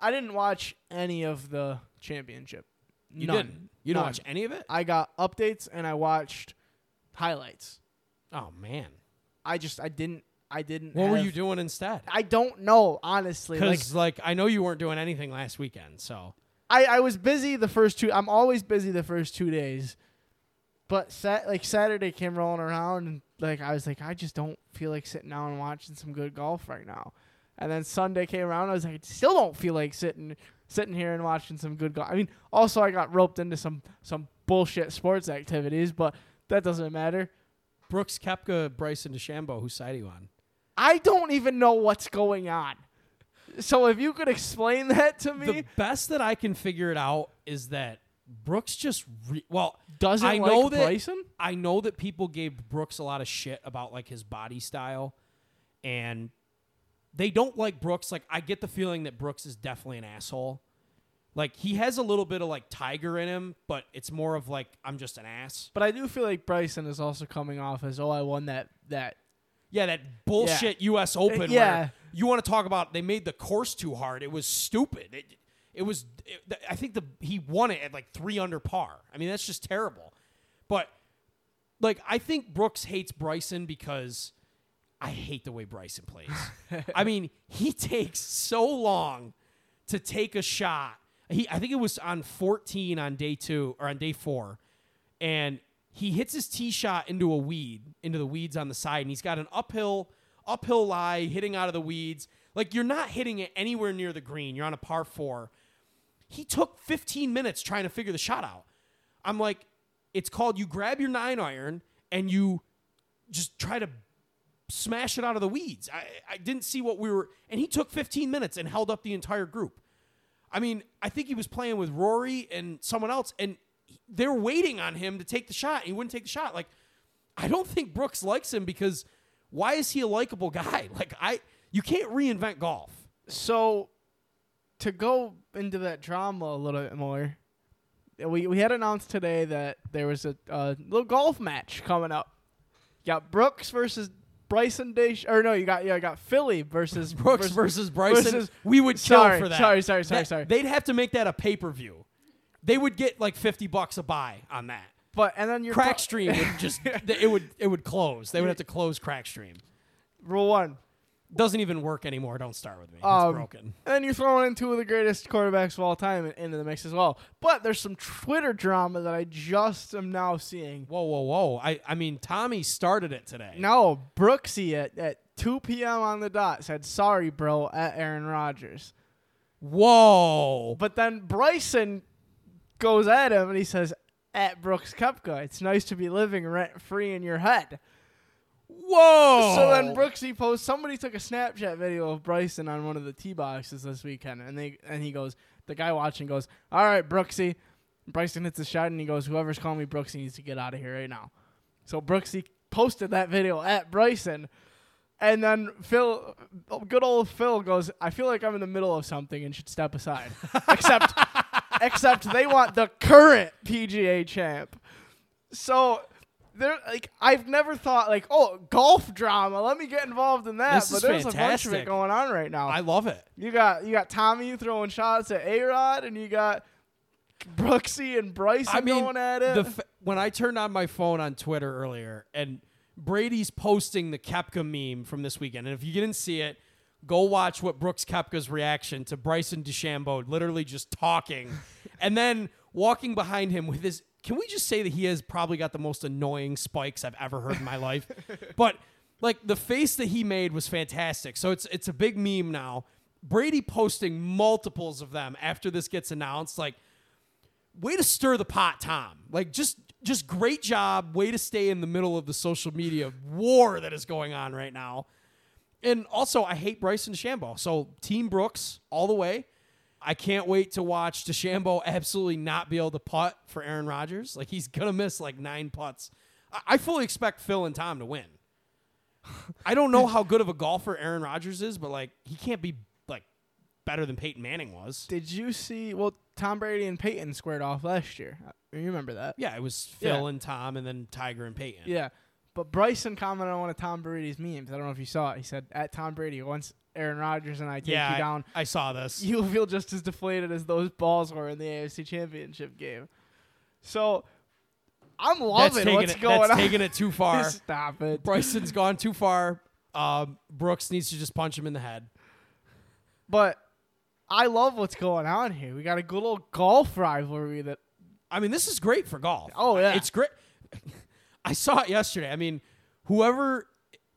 I didn't watch any of the championship. You None. didn't. You didn't None. watch any of it? I got updates and I watched highlights. Oh, man. I just I didn't I didn't. What were you doing instead? I don't know honestly. Like Because like, I know you weren't doing anything last weekend, so I I was busy the first two. I'm always busy the first two days, but sat like Saturday came rolling around and like I was like I just don't feel like sitting down and watching some good golf right now. And then Sunday came around, I was like, I still don't feel like sitting sitting here and watching some good golf. I mean, also I got roped into some some bullshit sports activities, but that doesn't matter. Brooks Koepka, Bryson DeChambeau, whose side are you on? I don't even know what's going on. So if you could explain that to me, The best that I can figure it out is that Brooks just re- well, doesn't I like know that Bryson? I know that people gave Brooks a lot of shit about like his body style, and they don't like Brooks. Like I get the feeling that Brooks is definitely an asshole. Like he has a little bit of like tiger in him, but it's more of like I'm just an ass. But I do feel like Bryson is also coming off as oh I won that that Yeah, that bullshit U.S. Uh, Open. yeah. where you want to talk about they made the course too hard. It was stupid. It, it was. It, I think the he won it at like three under par. I mean that's just terrible. But like I think Brooks hates Bryson because I hate the way Bryson plays. (laughs) I mean he takes so long to take a shot. He I think it was on 14 on day two or on day four, and he hits his tee shot into a weed, into the weeds on the side, and he's got an uphill uphill lie hitting out of the weeds. Like you're not hitting it anywhere near the green. You're on a par four. He took 15 minutes trying to figure the shot out. I'm like, it's called you grab your nine iron and you just try to smash it out of the weeds. I, I didn't see what we were, and he took 15 minutes and held up the entire group. I mean, I think he was playing with Rory and someone else, and they're waiting on him to take the shot. He wouldn't take the shot. Like, I don't think Brooks likes him because why is he a likable (laughs) guy? Like, I you can't reinvent golf. So, to go into that drama a little bit more, we we had announced today that there was a, a little golf match coming up. You got Brooks versus Bryson Dish, or no, you got yeah, you got Philly versus (laughs) Brooks versus, Bryson. versus- we would kill sorry, for that. sorry, sorry, sorry, That- sorry. They'd have to make that a pay per view. They would get like 50 bucks a buy on that. But and then your Crackstream would (laughs) just it would it would close. They would have to close Crackstream. rule one. Doesn't even work anymore. Don't start with me. It's Um, broken. And then you're throwing in two of the greatest quarterbacks of all time into the mix as well. But there's some Twitter drama that I just am now seeing. Whoa, whoa, whoa! I I mean, Tommy started it today. No, Brooksy at, at 2 p.m. on the dot said, sorry, bro, at Aaron Rodgers. Whoa! But then Bryson goes at him and he says, at Brooks Koepka, it's nice to be living rent free in your head. Whoa! So then Brooksy posts. Somebody took a Snapchat video of Bryson on one of the tee boxes this weekend, and they and he goes. The guy watching goes, "All right, Brooksy." Bryson hits a shot, and he goes, "Whoever's calling me Brooksy needs to get out of here right now." So Brooksy posted that video at Bryson, and then Phil, good old Phil, goes, "I feel like I'm in the middle of something and should step aside." (laughs) except, except they want the current PGA champ. So there, like I've never thought like, oh, golf drama. Let me get involved in that. This but there's a bunch of fantastic. it going on right now. I love it. you got you got Tommy throwing shots at A Rod, and you got Brooksy and Bryson I mean, going at it. the f- when I turned on my phone on Twitter earlier, and Brady's posting the Koepka meme from this weekend, and if you didn't see it, go watch what Brooks Koepka's reaction to Bryson DeChambeau, literally just talking, (laughs) and then walking behind him with his. Can we just say that he has probably got the most annoying spikes I've ever heard in my life? (laughs) But like the face that he made was fantastic. So it's it's a big meme now. Brady posting multiples of them after this gets announced, like way to stir the pot, Tom. Like just just great job. Way to stay in the middle of the social media war that is going on right now. And also, I hate Bryson DeChambeau. So Team Brooks all the way. I can't wait to watch DeChambeau (laughs) absolutely not be able to putt for Aaron Rodgers. Like he's gonna miss like nine putts. I, fully expect Phil and Tom to win. (laughs) I don't know how good of a golfer Aaron Rodgers is, but like he can't be like better than Peyton Manning was. Did you see? Well, Tom Brady and Peyton squared off last year. Uh, You remember that? Yeah, it was Phil Yeah. and Tom, and then Tiger and Peyton. Yeah. But Bryson commented on one of Tom Brady's memes. I don't know if you saw it. He said, "At Tom Brady, once Aaron Rodgers and I take yeah, you down, I, saw this. you'll feel just as deflated as those balls were in the AFC Championship game." So, I'm loving taking what's it. going that's on. taking it too (laughs) far. Stop it. Bryson's gone too far. Um, Brooks needs to just punch him in the head. But I love what's going on here. We got a good old golf rivalry that I mean, this is great for golf. Oh, yeah. it's great. (laughs) I saw it yesterday. I mean, whoever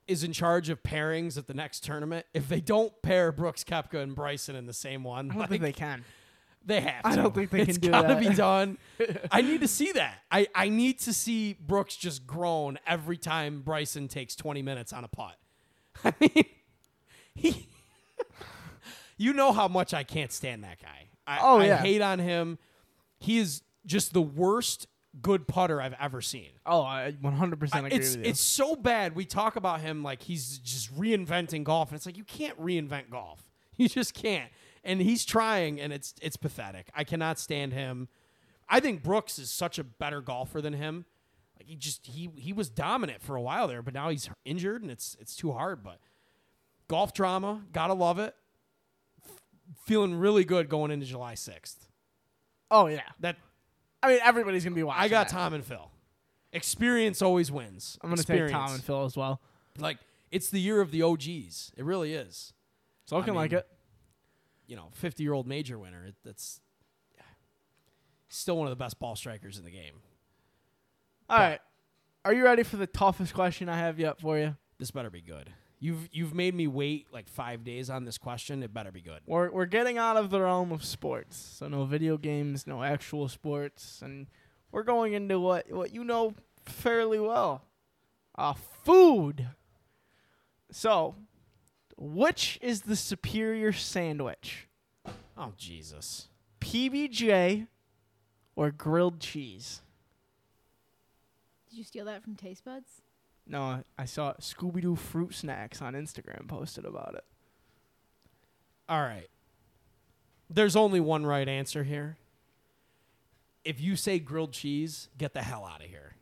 is in charge of pairings at the next tournament, if they don't pair Brooks Koepka and Bryson in the same one, I don't like, think they can. They have to. I don't think they It's can do gotta that. be done. (laughs) I need to see that. I, I need to see Brooks just groan every time Bryson takes 20 minutes on a putt. (laughs) I mean, he. (laughs) you know how much I can't stand that guy. I, Oh, I hate on him. He is just the worst good putter I've ever seen. Oh, I 100% agree It's with you. it's so bad. We talk about him like he's just reinventing golf, and it's like you can't reinvent golf. (laughs) You just can't. And he's trying, and it's it's pathetic. I cannot stand him. I think Brooks is such a better golfer than him. Like he just he he was dominant for a while there, but now he's injured, and it's it's too hard. But golf drama, gotta love it. F- feeling really good going into July sixth. oh yeah. That I mean, everybody's gonna be watching. I got that. Tom and Phil. Experience always wins. I'm gonna take Tom and Phil as well. Like it's the year of the OGs. It really is. It's looking mean, like it. You know, 50 year old major winner. It, that's still one of the best ball strikers in the game. All right. Are you ready for the toughest question I have yet for you? This better be good. You've you've made me wait like five days on this question. It better be good. We're we're getting out of the realm of sports, so no video games, no actual sports, and we're going into what what you know fairly well, uh, food. So, which is the superior sandwich, Oh Jesus! PBJ or grilled cheese? Did you steal that from Taste Buds? No, I saw Scooby Doo Fruit Snacks on Instagram posted about it. All right. There's only one right answer here. If you say grilled cheese, get the hell out of here.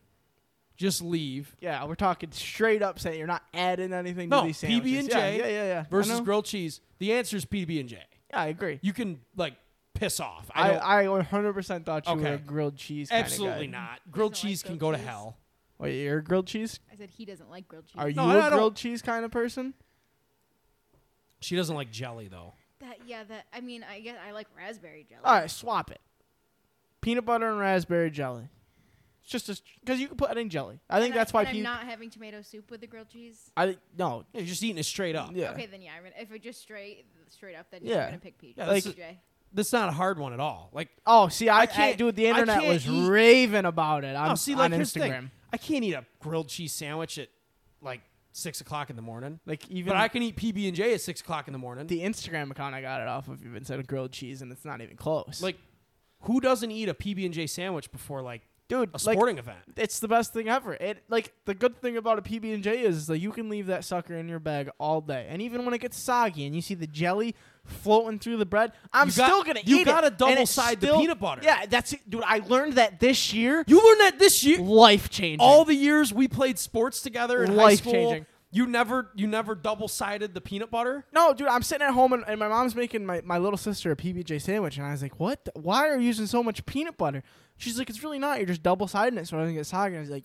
Just leave. Yeah, we're talking straight up saying you're not adding anything No, to these sandwiches. PB&J yeah, yeah, yeah, yeah. Versus grilled cheese. The answer is PB and J. Yeah, I agree. You can like piss off. I, I, I 100% thought you were a grilled cheese absolutely guy. not. Grilled Doesn't like cheese can grilled go to hell. Wait, you're a grilled cheese? I said he doesn't like grilled cheese. Are you No, I- I a don't- grilled cheese kind of person? She doesn't like jelly though. that yeah, that I mean, I guess I like raspberry jelly. All right, swap it. Peanut butter and raspberry jelly. It's just because you can put it in jelly. I think And that's why and I'm people. not having tomato soup with the grilled cheese. I think- no. Yeah, you're just eating it straight up. Yeah. Okay, then yeah, I'm gonna, if it just straight straight up, then Yeah. yeah, I'm gonna pick PJ. Yeah, Like- PJ. That's not a hard one at all. Like Oh, see, I, I can't. can't- Dude, the I internet can't was eat- raving about it on, oh, see, like on here's the thing. Instagram. I can't eat a grilled cheese sandwich at like six o'clock in the morning. Like even But I can eat PB and J at six o'clock in the morning. the Instagram account I got it off of even said grilled cheese, and it's not even close. like, who doesn't eat a PB and J sandwich before like dude, a like sporting event? it's the best thing ever. It like the good thing about a PB and J is that you can leave that sucker in your bag all day, and even when it gets soggy and you see the jelly floating through the bread, I'm got- still gonna eat it. you eat gotta it. double side the peanut butter. Yeah, that's it, dude. I learned that this year. You learned that this year. Life changing. All the years we played sports together in high Life-changing. school, you never you never double sided the peanut butter. no, dude. I'm sitting at home and, and my mom's making my, my little sister a PBJ sandwich, and I was like, "What? the- Why are you using so much peanut butter?" She's like, "It's really not. You're just double siding it so it doesn't get soggy." And I was like,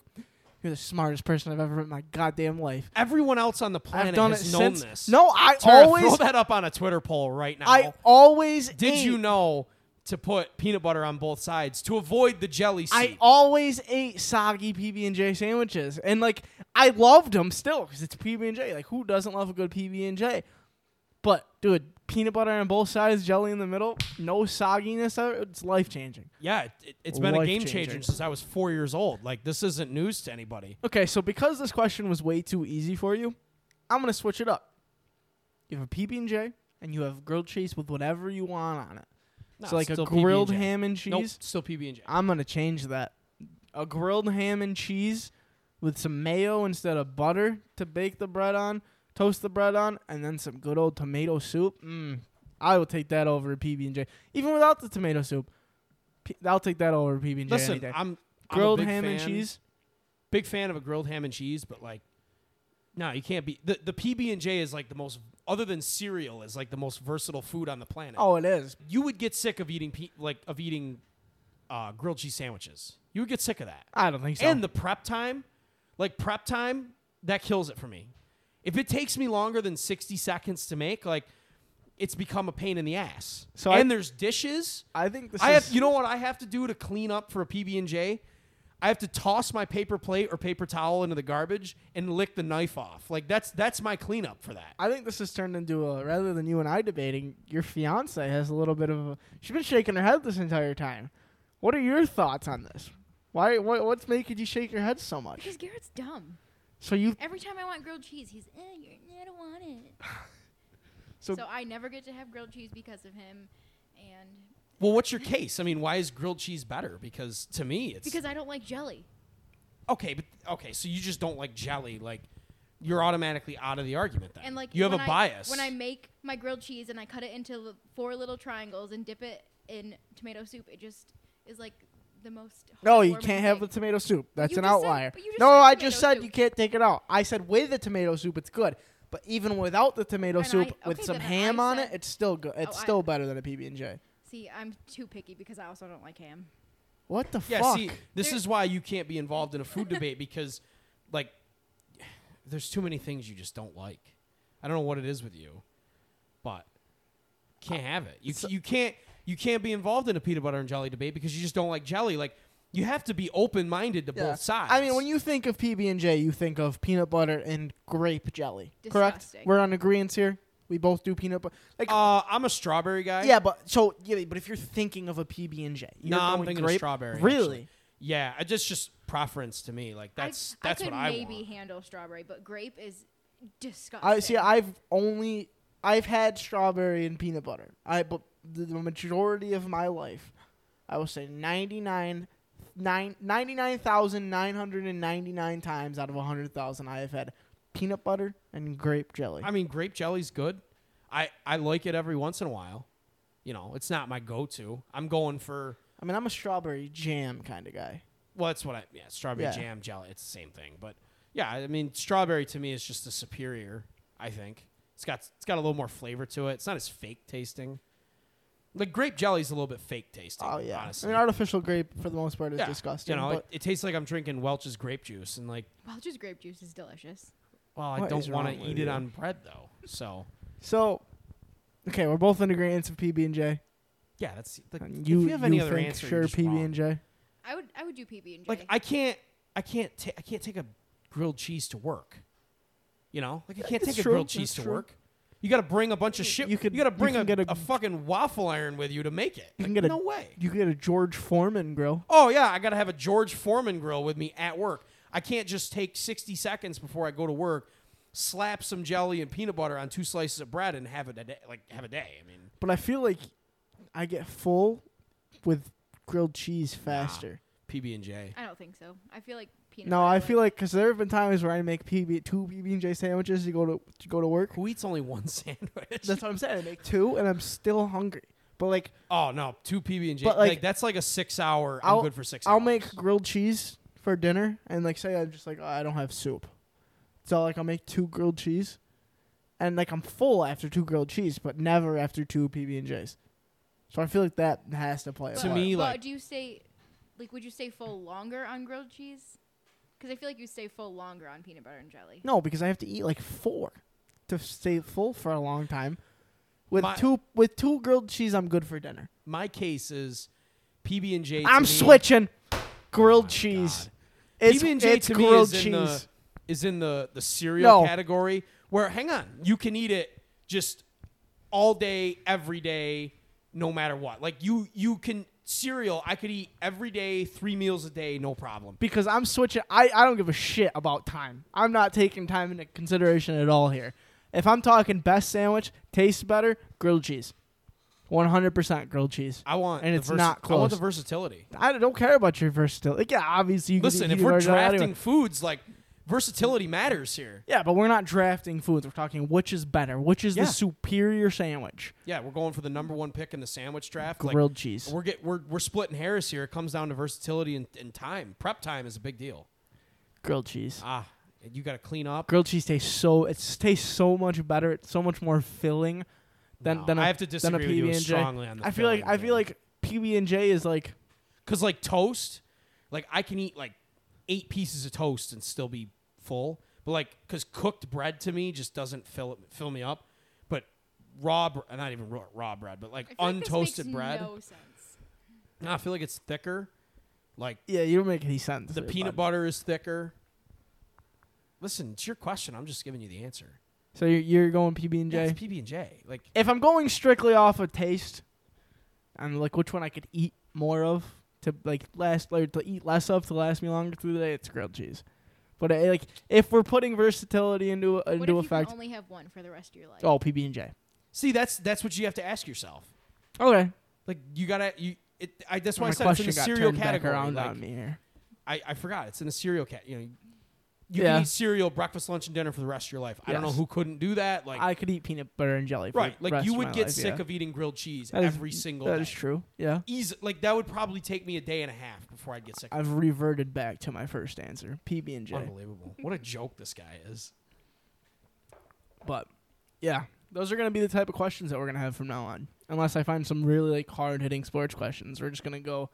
"You're the smartest person I've ever met in my goddamn life." Everyone else on the planet I've done it known since. this. No, I Tara, always, throw that up on a Twitter poll right now. I always Did ate- you know to put peanut butter on both sides to avoid the jelly seed? I always ate soggy PB and J sandwiches, and like I loved them still because it's PB and J. Like who doesn't love a good PB and J? But dude, peanut butter on both sides, jelly in the middle, no sogginess. It's life changing. yeah, it, it, it's been a game changer since I was four years old. Like this isn't news to anybody. Okay, so because this question was way too easy for you, I'm gonna switch it up. You have a PB and J, and you have grilled cheese with whatever you want on it. No, so like a grilled PB&J. ham and cheese. Nope, still PB and J. I'm gonna change that. A grilled ham and cheese with some mayo instead of butter to bake the bread on, toast the bread on, and then some good old tomato soup. Mm, I will take that over PB and J, even without the tomato soup. P- I'll take that over PB and J Listen. I'm, I'm Grilled big ham and cheese. Big fan of a grilled ham and cheese, but like, no, you can't be the the PB and J is like the most other than cereal is like the most versatile food on the planet. Oh, it is. you would get sick of eating pe- like of eating uh, grilled cheese sandwiches. You would get sick of that. I don't think so. And the prep time, like prep time, that kills it for me. If it takes me longer than 60 seconds to make, like it's become a pain in the ass. So and I- there's dishes. I think this I is. have you know what I have to do to clean up for a PB and J? I have to toss my paper plate or paper towel into the garbage and lick the knife off. Like that's that's my cleanup for that. I think this has turned into a rather than you and I debating. Your fiance has a little bit of. a... She's been shaking her head this entire time. What are your thoughts on this? Why? What, what's making you shake your head so much? Because Garrhett's dumb. So you. Every time I want grilled cheese, he's, eh, you're, I don't want it. (laughs) So, So, I never get to have grilled cheese because of him, and Well, what's your case? I mean, why is grilled cheese better? Because to me, it's because I don't like jelly. okay, but okay, so you just don't like jelly, like you're automatically out of the argument then. And like you have a bias. when I make my grilled cheese and I cut it into four little triangles and dip it in tomato soup, it just is like the most. no, you can't have the tomato soup. That's You an just said- outlier. but you just no, I just said soup. you can't take it out. I said with the tomato soup, it's good. But even without the tomato And I- soup, with some ham I on it, it's still good. It's Oh, I- still better than a PB and J. See, I'm too picky because I also don't like ham. What the yeah, fuck? see, this There- is why you can't be involved in a food debate (laughs) because, like, there's too many things you just don't like. I don't know what it is with you, but can't have it. You So- you can't you can't be involved in a peanut butter and jelly debate because you just don't like jelly. Like, You have to be open minded to Yeah. both sides. I mean, when you think of PB and J, you think of peanut butter and grape jelly. Correct? Disgusting. We're on agreement here. We both do peanut butter. Like, uh, I'm a strawberry guy. yeah, but so yeah, but if you're thinking of a PB and J, no, I'm thinking grape. of strawberry. Really? actually. Yeah, I just just preference to me. Like that's I, that's I could what I maybe want. handle strawberry, but grape is disgusting. I see. I've only I've had strawberry and peanut butter. I but the, the majority of my life, I will say 99 nine, 99,999 times out of 100,000 I have had peanut butter and grape jelly. I mean, grape jelly's good. I I like it every once in a while. You know, it's not my go-to. I'm going for I mean, I'm a strawberry jam kind of guy. well, that's what I yeah, strawberry Yeah. jam jelly. It's the same thing, but yeah, I mean, strawberry to me is just a superior. I think it's got it's got a little more flavor to it. It's not as fake tasting. Like grape jelly's a little bit fake tasting. Oh yeah. honestly. I mean, artificial grape for the most part is Yeah, disgusting. You know, but it, it tastes like I'm drinking Welch's grape juice, and like, Welch's grape juice is delicious. Well, I What don't want to with eat it on bread though. So so, okay, we're both in agreement of PB and J. yeah, that's like, And if You, you have any you other think answer, sure PB and J. I would I would do PB and J. Like I can't, I can't, ta- I can't take a grilled cheese to work. You know, like I can't That's take true, a grilled cheese that's to true. work. You got to bring a bunch of shit. You could, You, got to you bring can a, get a- a fucking waffle iron with you to make it. You can Like, get a- no way. You can get a George Foreman grill. Oh yeah, I got to have a George Foreman grill with me at work. I can't just take 60 seconds before I go to work, slap some jelly and peanut butter on two slices of bread and have it a day, like have a day. I mean, But I feel like I get full with grilled cheese faster. PB and J. I don't think so. I feel like peanut. No, butter, I feel like because there have been times where I make PB two PB and J sandwiches to go to, to go to work. Who eats only one (laughs) sandwich? That's what I'm saying. I make two, and I'm still hungry. But like, oh no, two PB and J. But, Like, like, that's like a six hour. I'll- I'm good for 6 I'll hours. make grilled cheese for dinner, and like say I'm just like oh, I don't have soup, so like I'll make two grilled cheese, and like I'm full after two grilled cheese, but never after two PB and J's. So I feel like that has to play. a To But- part. me, but like- do you stay, like, would you stay full longer on grilled cheese? Because I feel like you stay full longer on peanut butter and jelly. No, because I have to eat like four to stay full for a long time. With My- two with two grilled cheese, I'm good for dinner. my case is PB and J. I'm switching grilled oh cheese. It's, PB and J it's to me grilled is in cheese. the is in the the cereal No. category. Where hang on, you can eat it just all day, every day, no matter what. Like you you can cereal. I could eat every day, three meals a day, no problem. because I'm switching. I, I don't give a shit about time. I'm not taking time into consideration at all here. If I'm talking best sandwich, tastes better, grilled cheese. 100% grilled cheese. I want And it's not close. I want the versatility. I don't care about your versatility. Like, yeah, obviously you Listen, can if we're drafting anyway. foods, like versatility matters here. Yeah, but we're not drafting foods. We're talking which is better, which is Yeah. the superior sandwich. Yeah, we're going for the number one pick in the sandwich draft. Like, Grilled cheese. We're get we're we're splitting hairs here. It comes down to versatility and, and time. Prep time is a big deal. Grilled cheese. Ah, you got to clean up. Grilled cheese tastes so it tastes so much better. It's so much more filling than No, than a, I have to than a disagree with you PB and J. strongly on the. I feel like I feel like PB and J is like because like toast, like I can eat like eight pieces of toast and still be full. But like because cooked bread to me just doesn't fill it, fill me up. But raw, br- not even raw, raw bread, but like I feel like this untoasted makes bread. No sense. I feel like it's thicker. Like yeah, you don't make any sense. the peanut bud. butter is thicker. Listen, it's your question. I'm just giving you the answer. So you're, you're going PB and J. it's PB and J. Like If I'm going strictly off of taste, and like which one I could eat more of to like last or to eat less of to last me longer through the day, it's grilled cheese. But uh, like if we're putting versatility into What if into effect, only have one for the rest of your life? oh PB and J. See, that's that's what you have to ask yourself. Okay. Like you gotta you. It, I, that's why My I said it's in question the cereal category. like, on me here. I, I forgot it's in the cereal cat. You know, you Yeah. can eat cereal breakfast, lunch, and dinner for the rest of your life. I don't know who couldn't do that. Like I could eat peanut butter and jelly. For right, like you would get life, sick yeah. of eating grilled cheese That is- every single That day. is true. Yeah. Easy, like that would probably take me a day and a half before I'd get sick. I've reverted back to my first answer, PB and J. Unbelievable! What a joke this guy is. But yeah, those are gonna be the type of questions that we're gonna have from now on. Unless I find some really like hard hitting sports questions, we're just gonna go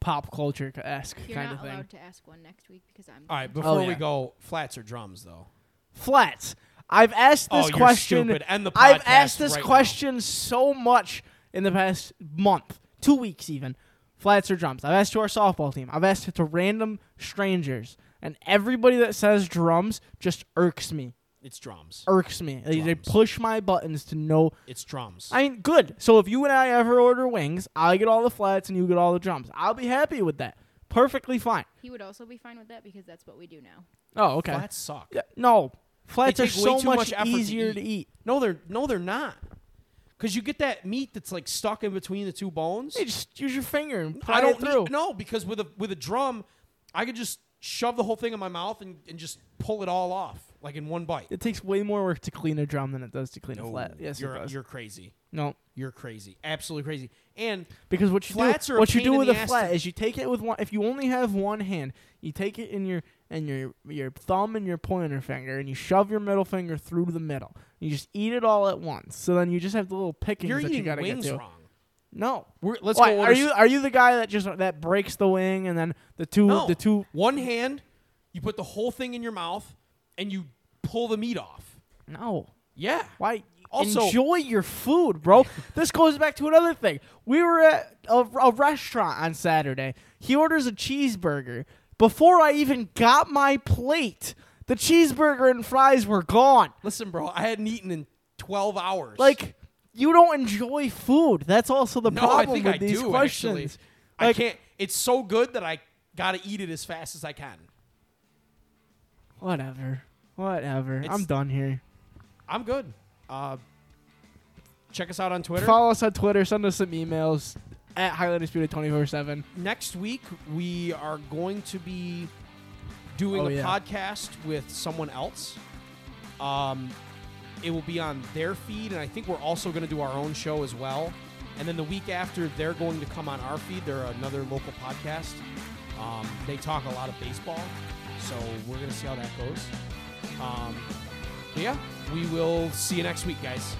pop culture esque You're kind not of thing. allowed to ask one next week because I'm. All right, before Oh, we go, flats or drums though. Flats. I've asked this oh, you're question. stupid. End the podcast I've asked this right now. question so much in the past month, two weeks even. flats or drums. I've asked to our softball team. I've asked it to random strangers, and everybody that says drums just irks me. It's drums. Irks me. They, they Drums. push my buttons to know. It's drums. I mean, good. So if you and I ever order wings, I get all the flats and you get all the drums. I'll be happy with that. Perfectly fine. He would also be fine with that because that's what we do now. Oh, okay. Flats suck. Yeah, no, flats are take way so too much, much effort to easier eat. to eat. No, they're no, they're not. Cause you get that meat that's like stuck in between the two bones. You just use your finger and pry I don't it through. need, no because with a with a drum, I could just shove the whole thing in my mouth and, and just pull it all off like in one bite. It takes way more work to clean a drum than it does to clean a flat. Yes, you're it does. you're crazy. no, You're crazy. Absolutely crazy. And because what you Flats do, are what you do with a flat to- is you take it with one. If you only have one hand, you take it in your and your your thumb and your pointer finger, and you shove your middle finger through the middle. You just eat it all at once. So then you just have the little pickings you're that you gotta get to. wrong. No, We're, let's Why, go. are you are you the guy that just that breaks the wing and then the two No. the two? one hand? You put the whole thing in your mouth and you pull the meat off. No, Yeah. Why? Also- enjoy your food, bro. (laughs) this goes back to another thing. We were at a, a restaurant on Saturday. He orders a cheeseburger. Before I even got my plate, the cheeseburger and fries were gone. Listen, bro. I hadn't eaten in 12 hours. Like, you don't enjoy food. That's also the no, I problem think with I these do questions. actually. I can't. It's so good that I gotta eat it as fast as I can. Whatever. Whatever. I'm done here. I'm good. Uh, check us out on Twitter. Follow us on Twitter. Send us some emails at Highly Undisputed 24 7. Next week we are going to be doing Oh, a yeah. podcast with someone else. Um, it will be on their feed, and I think we're also going to do our own show as well. And then the week after, they're going to come on our feed. They're another local podcast. Um, they talk a lot of baseball, so we're going to see how that goes. Um, yeah, we will see you next week, guys.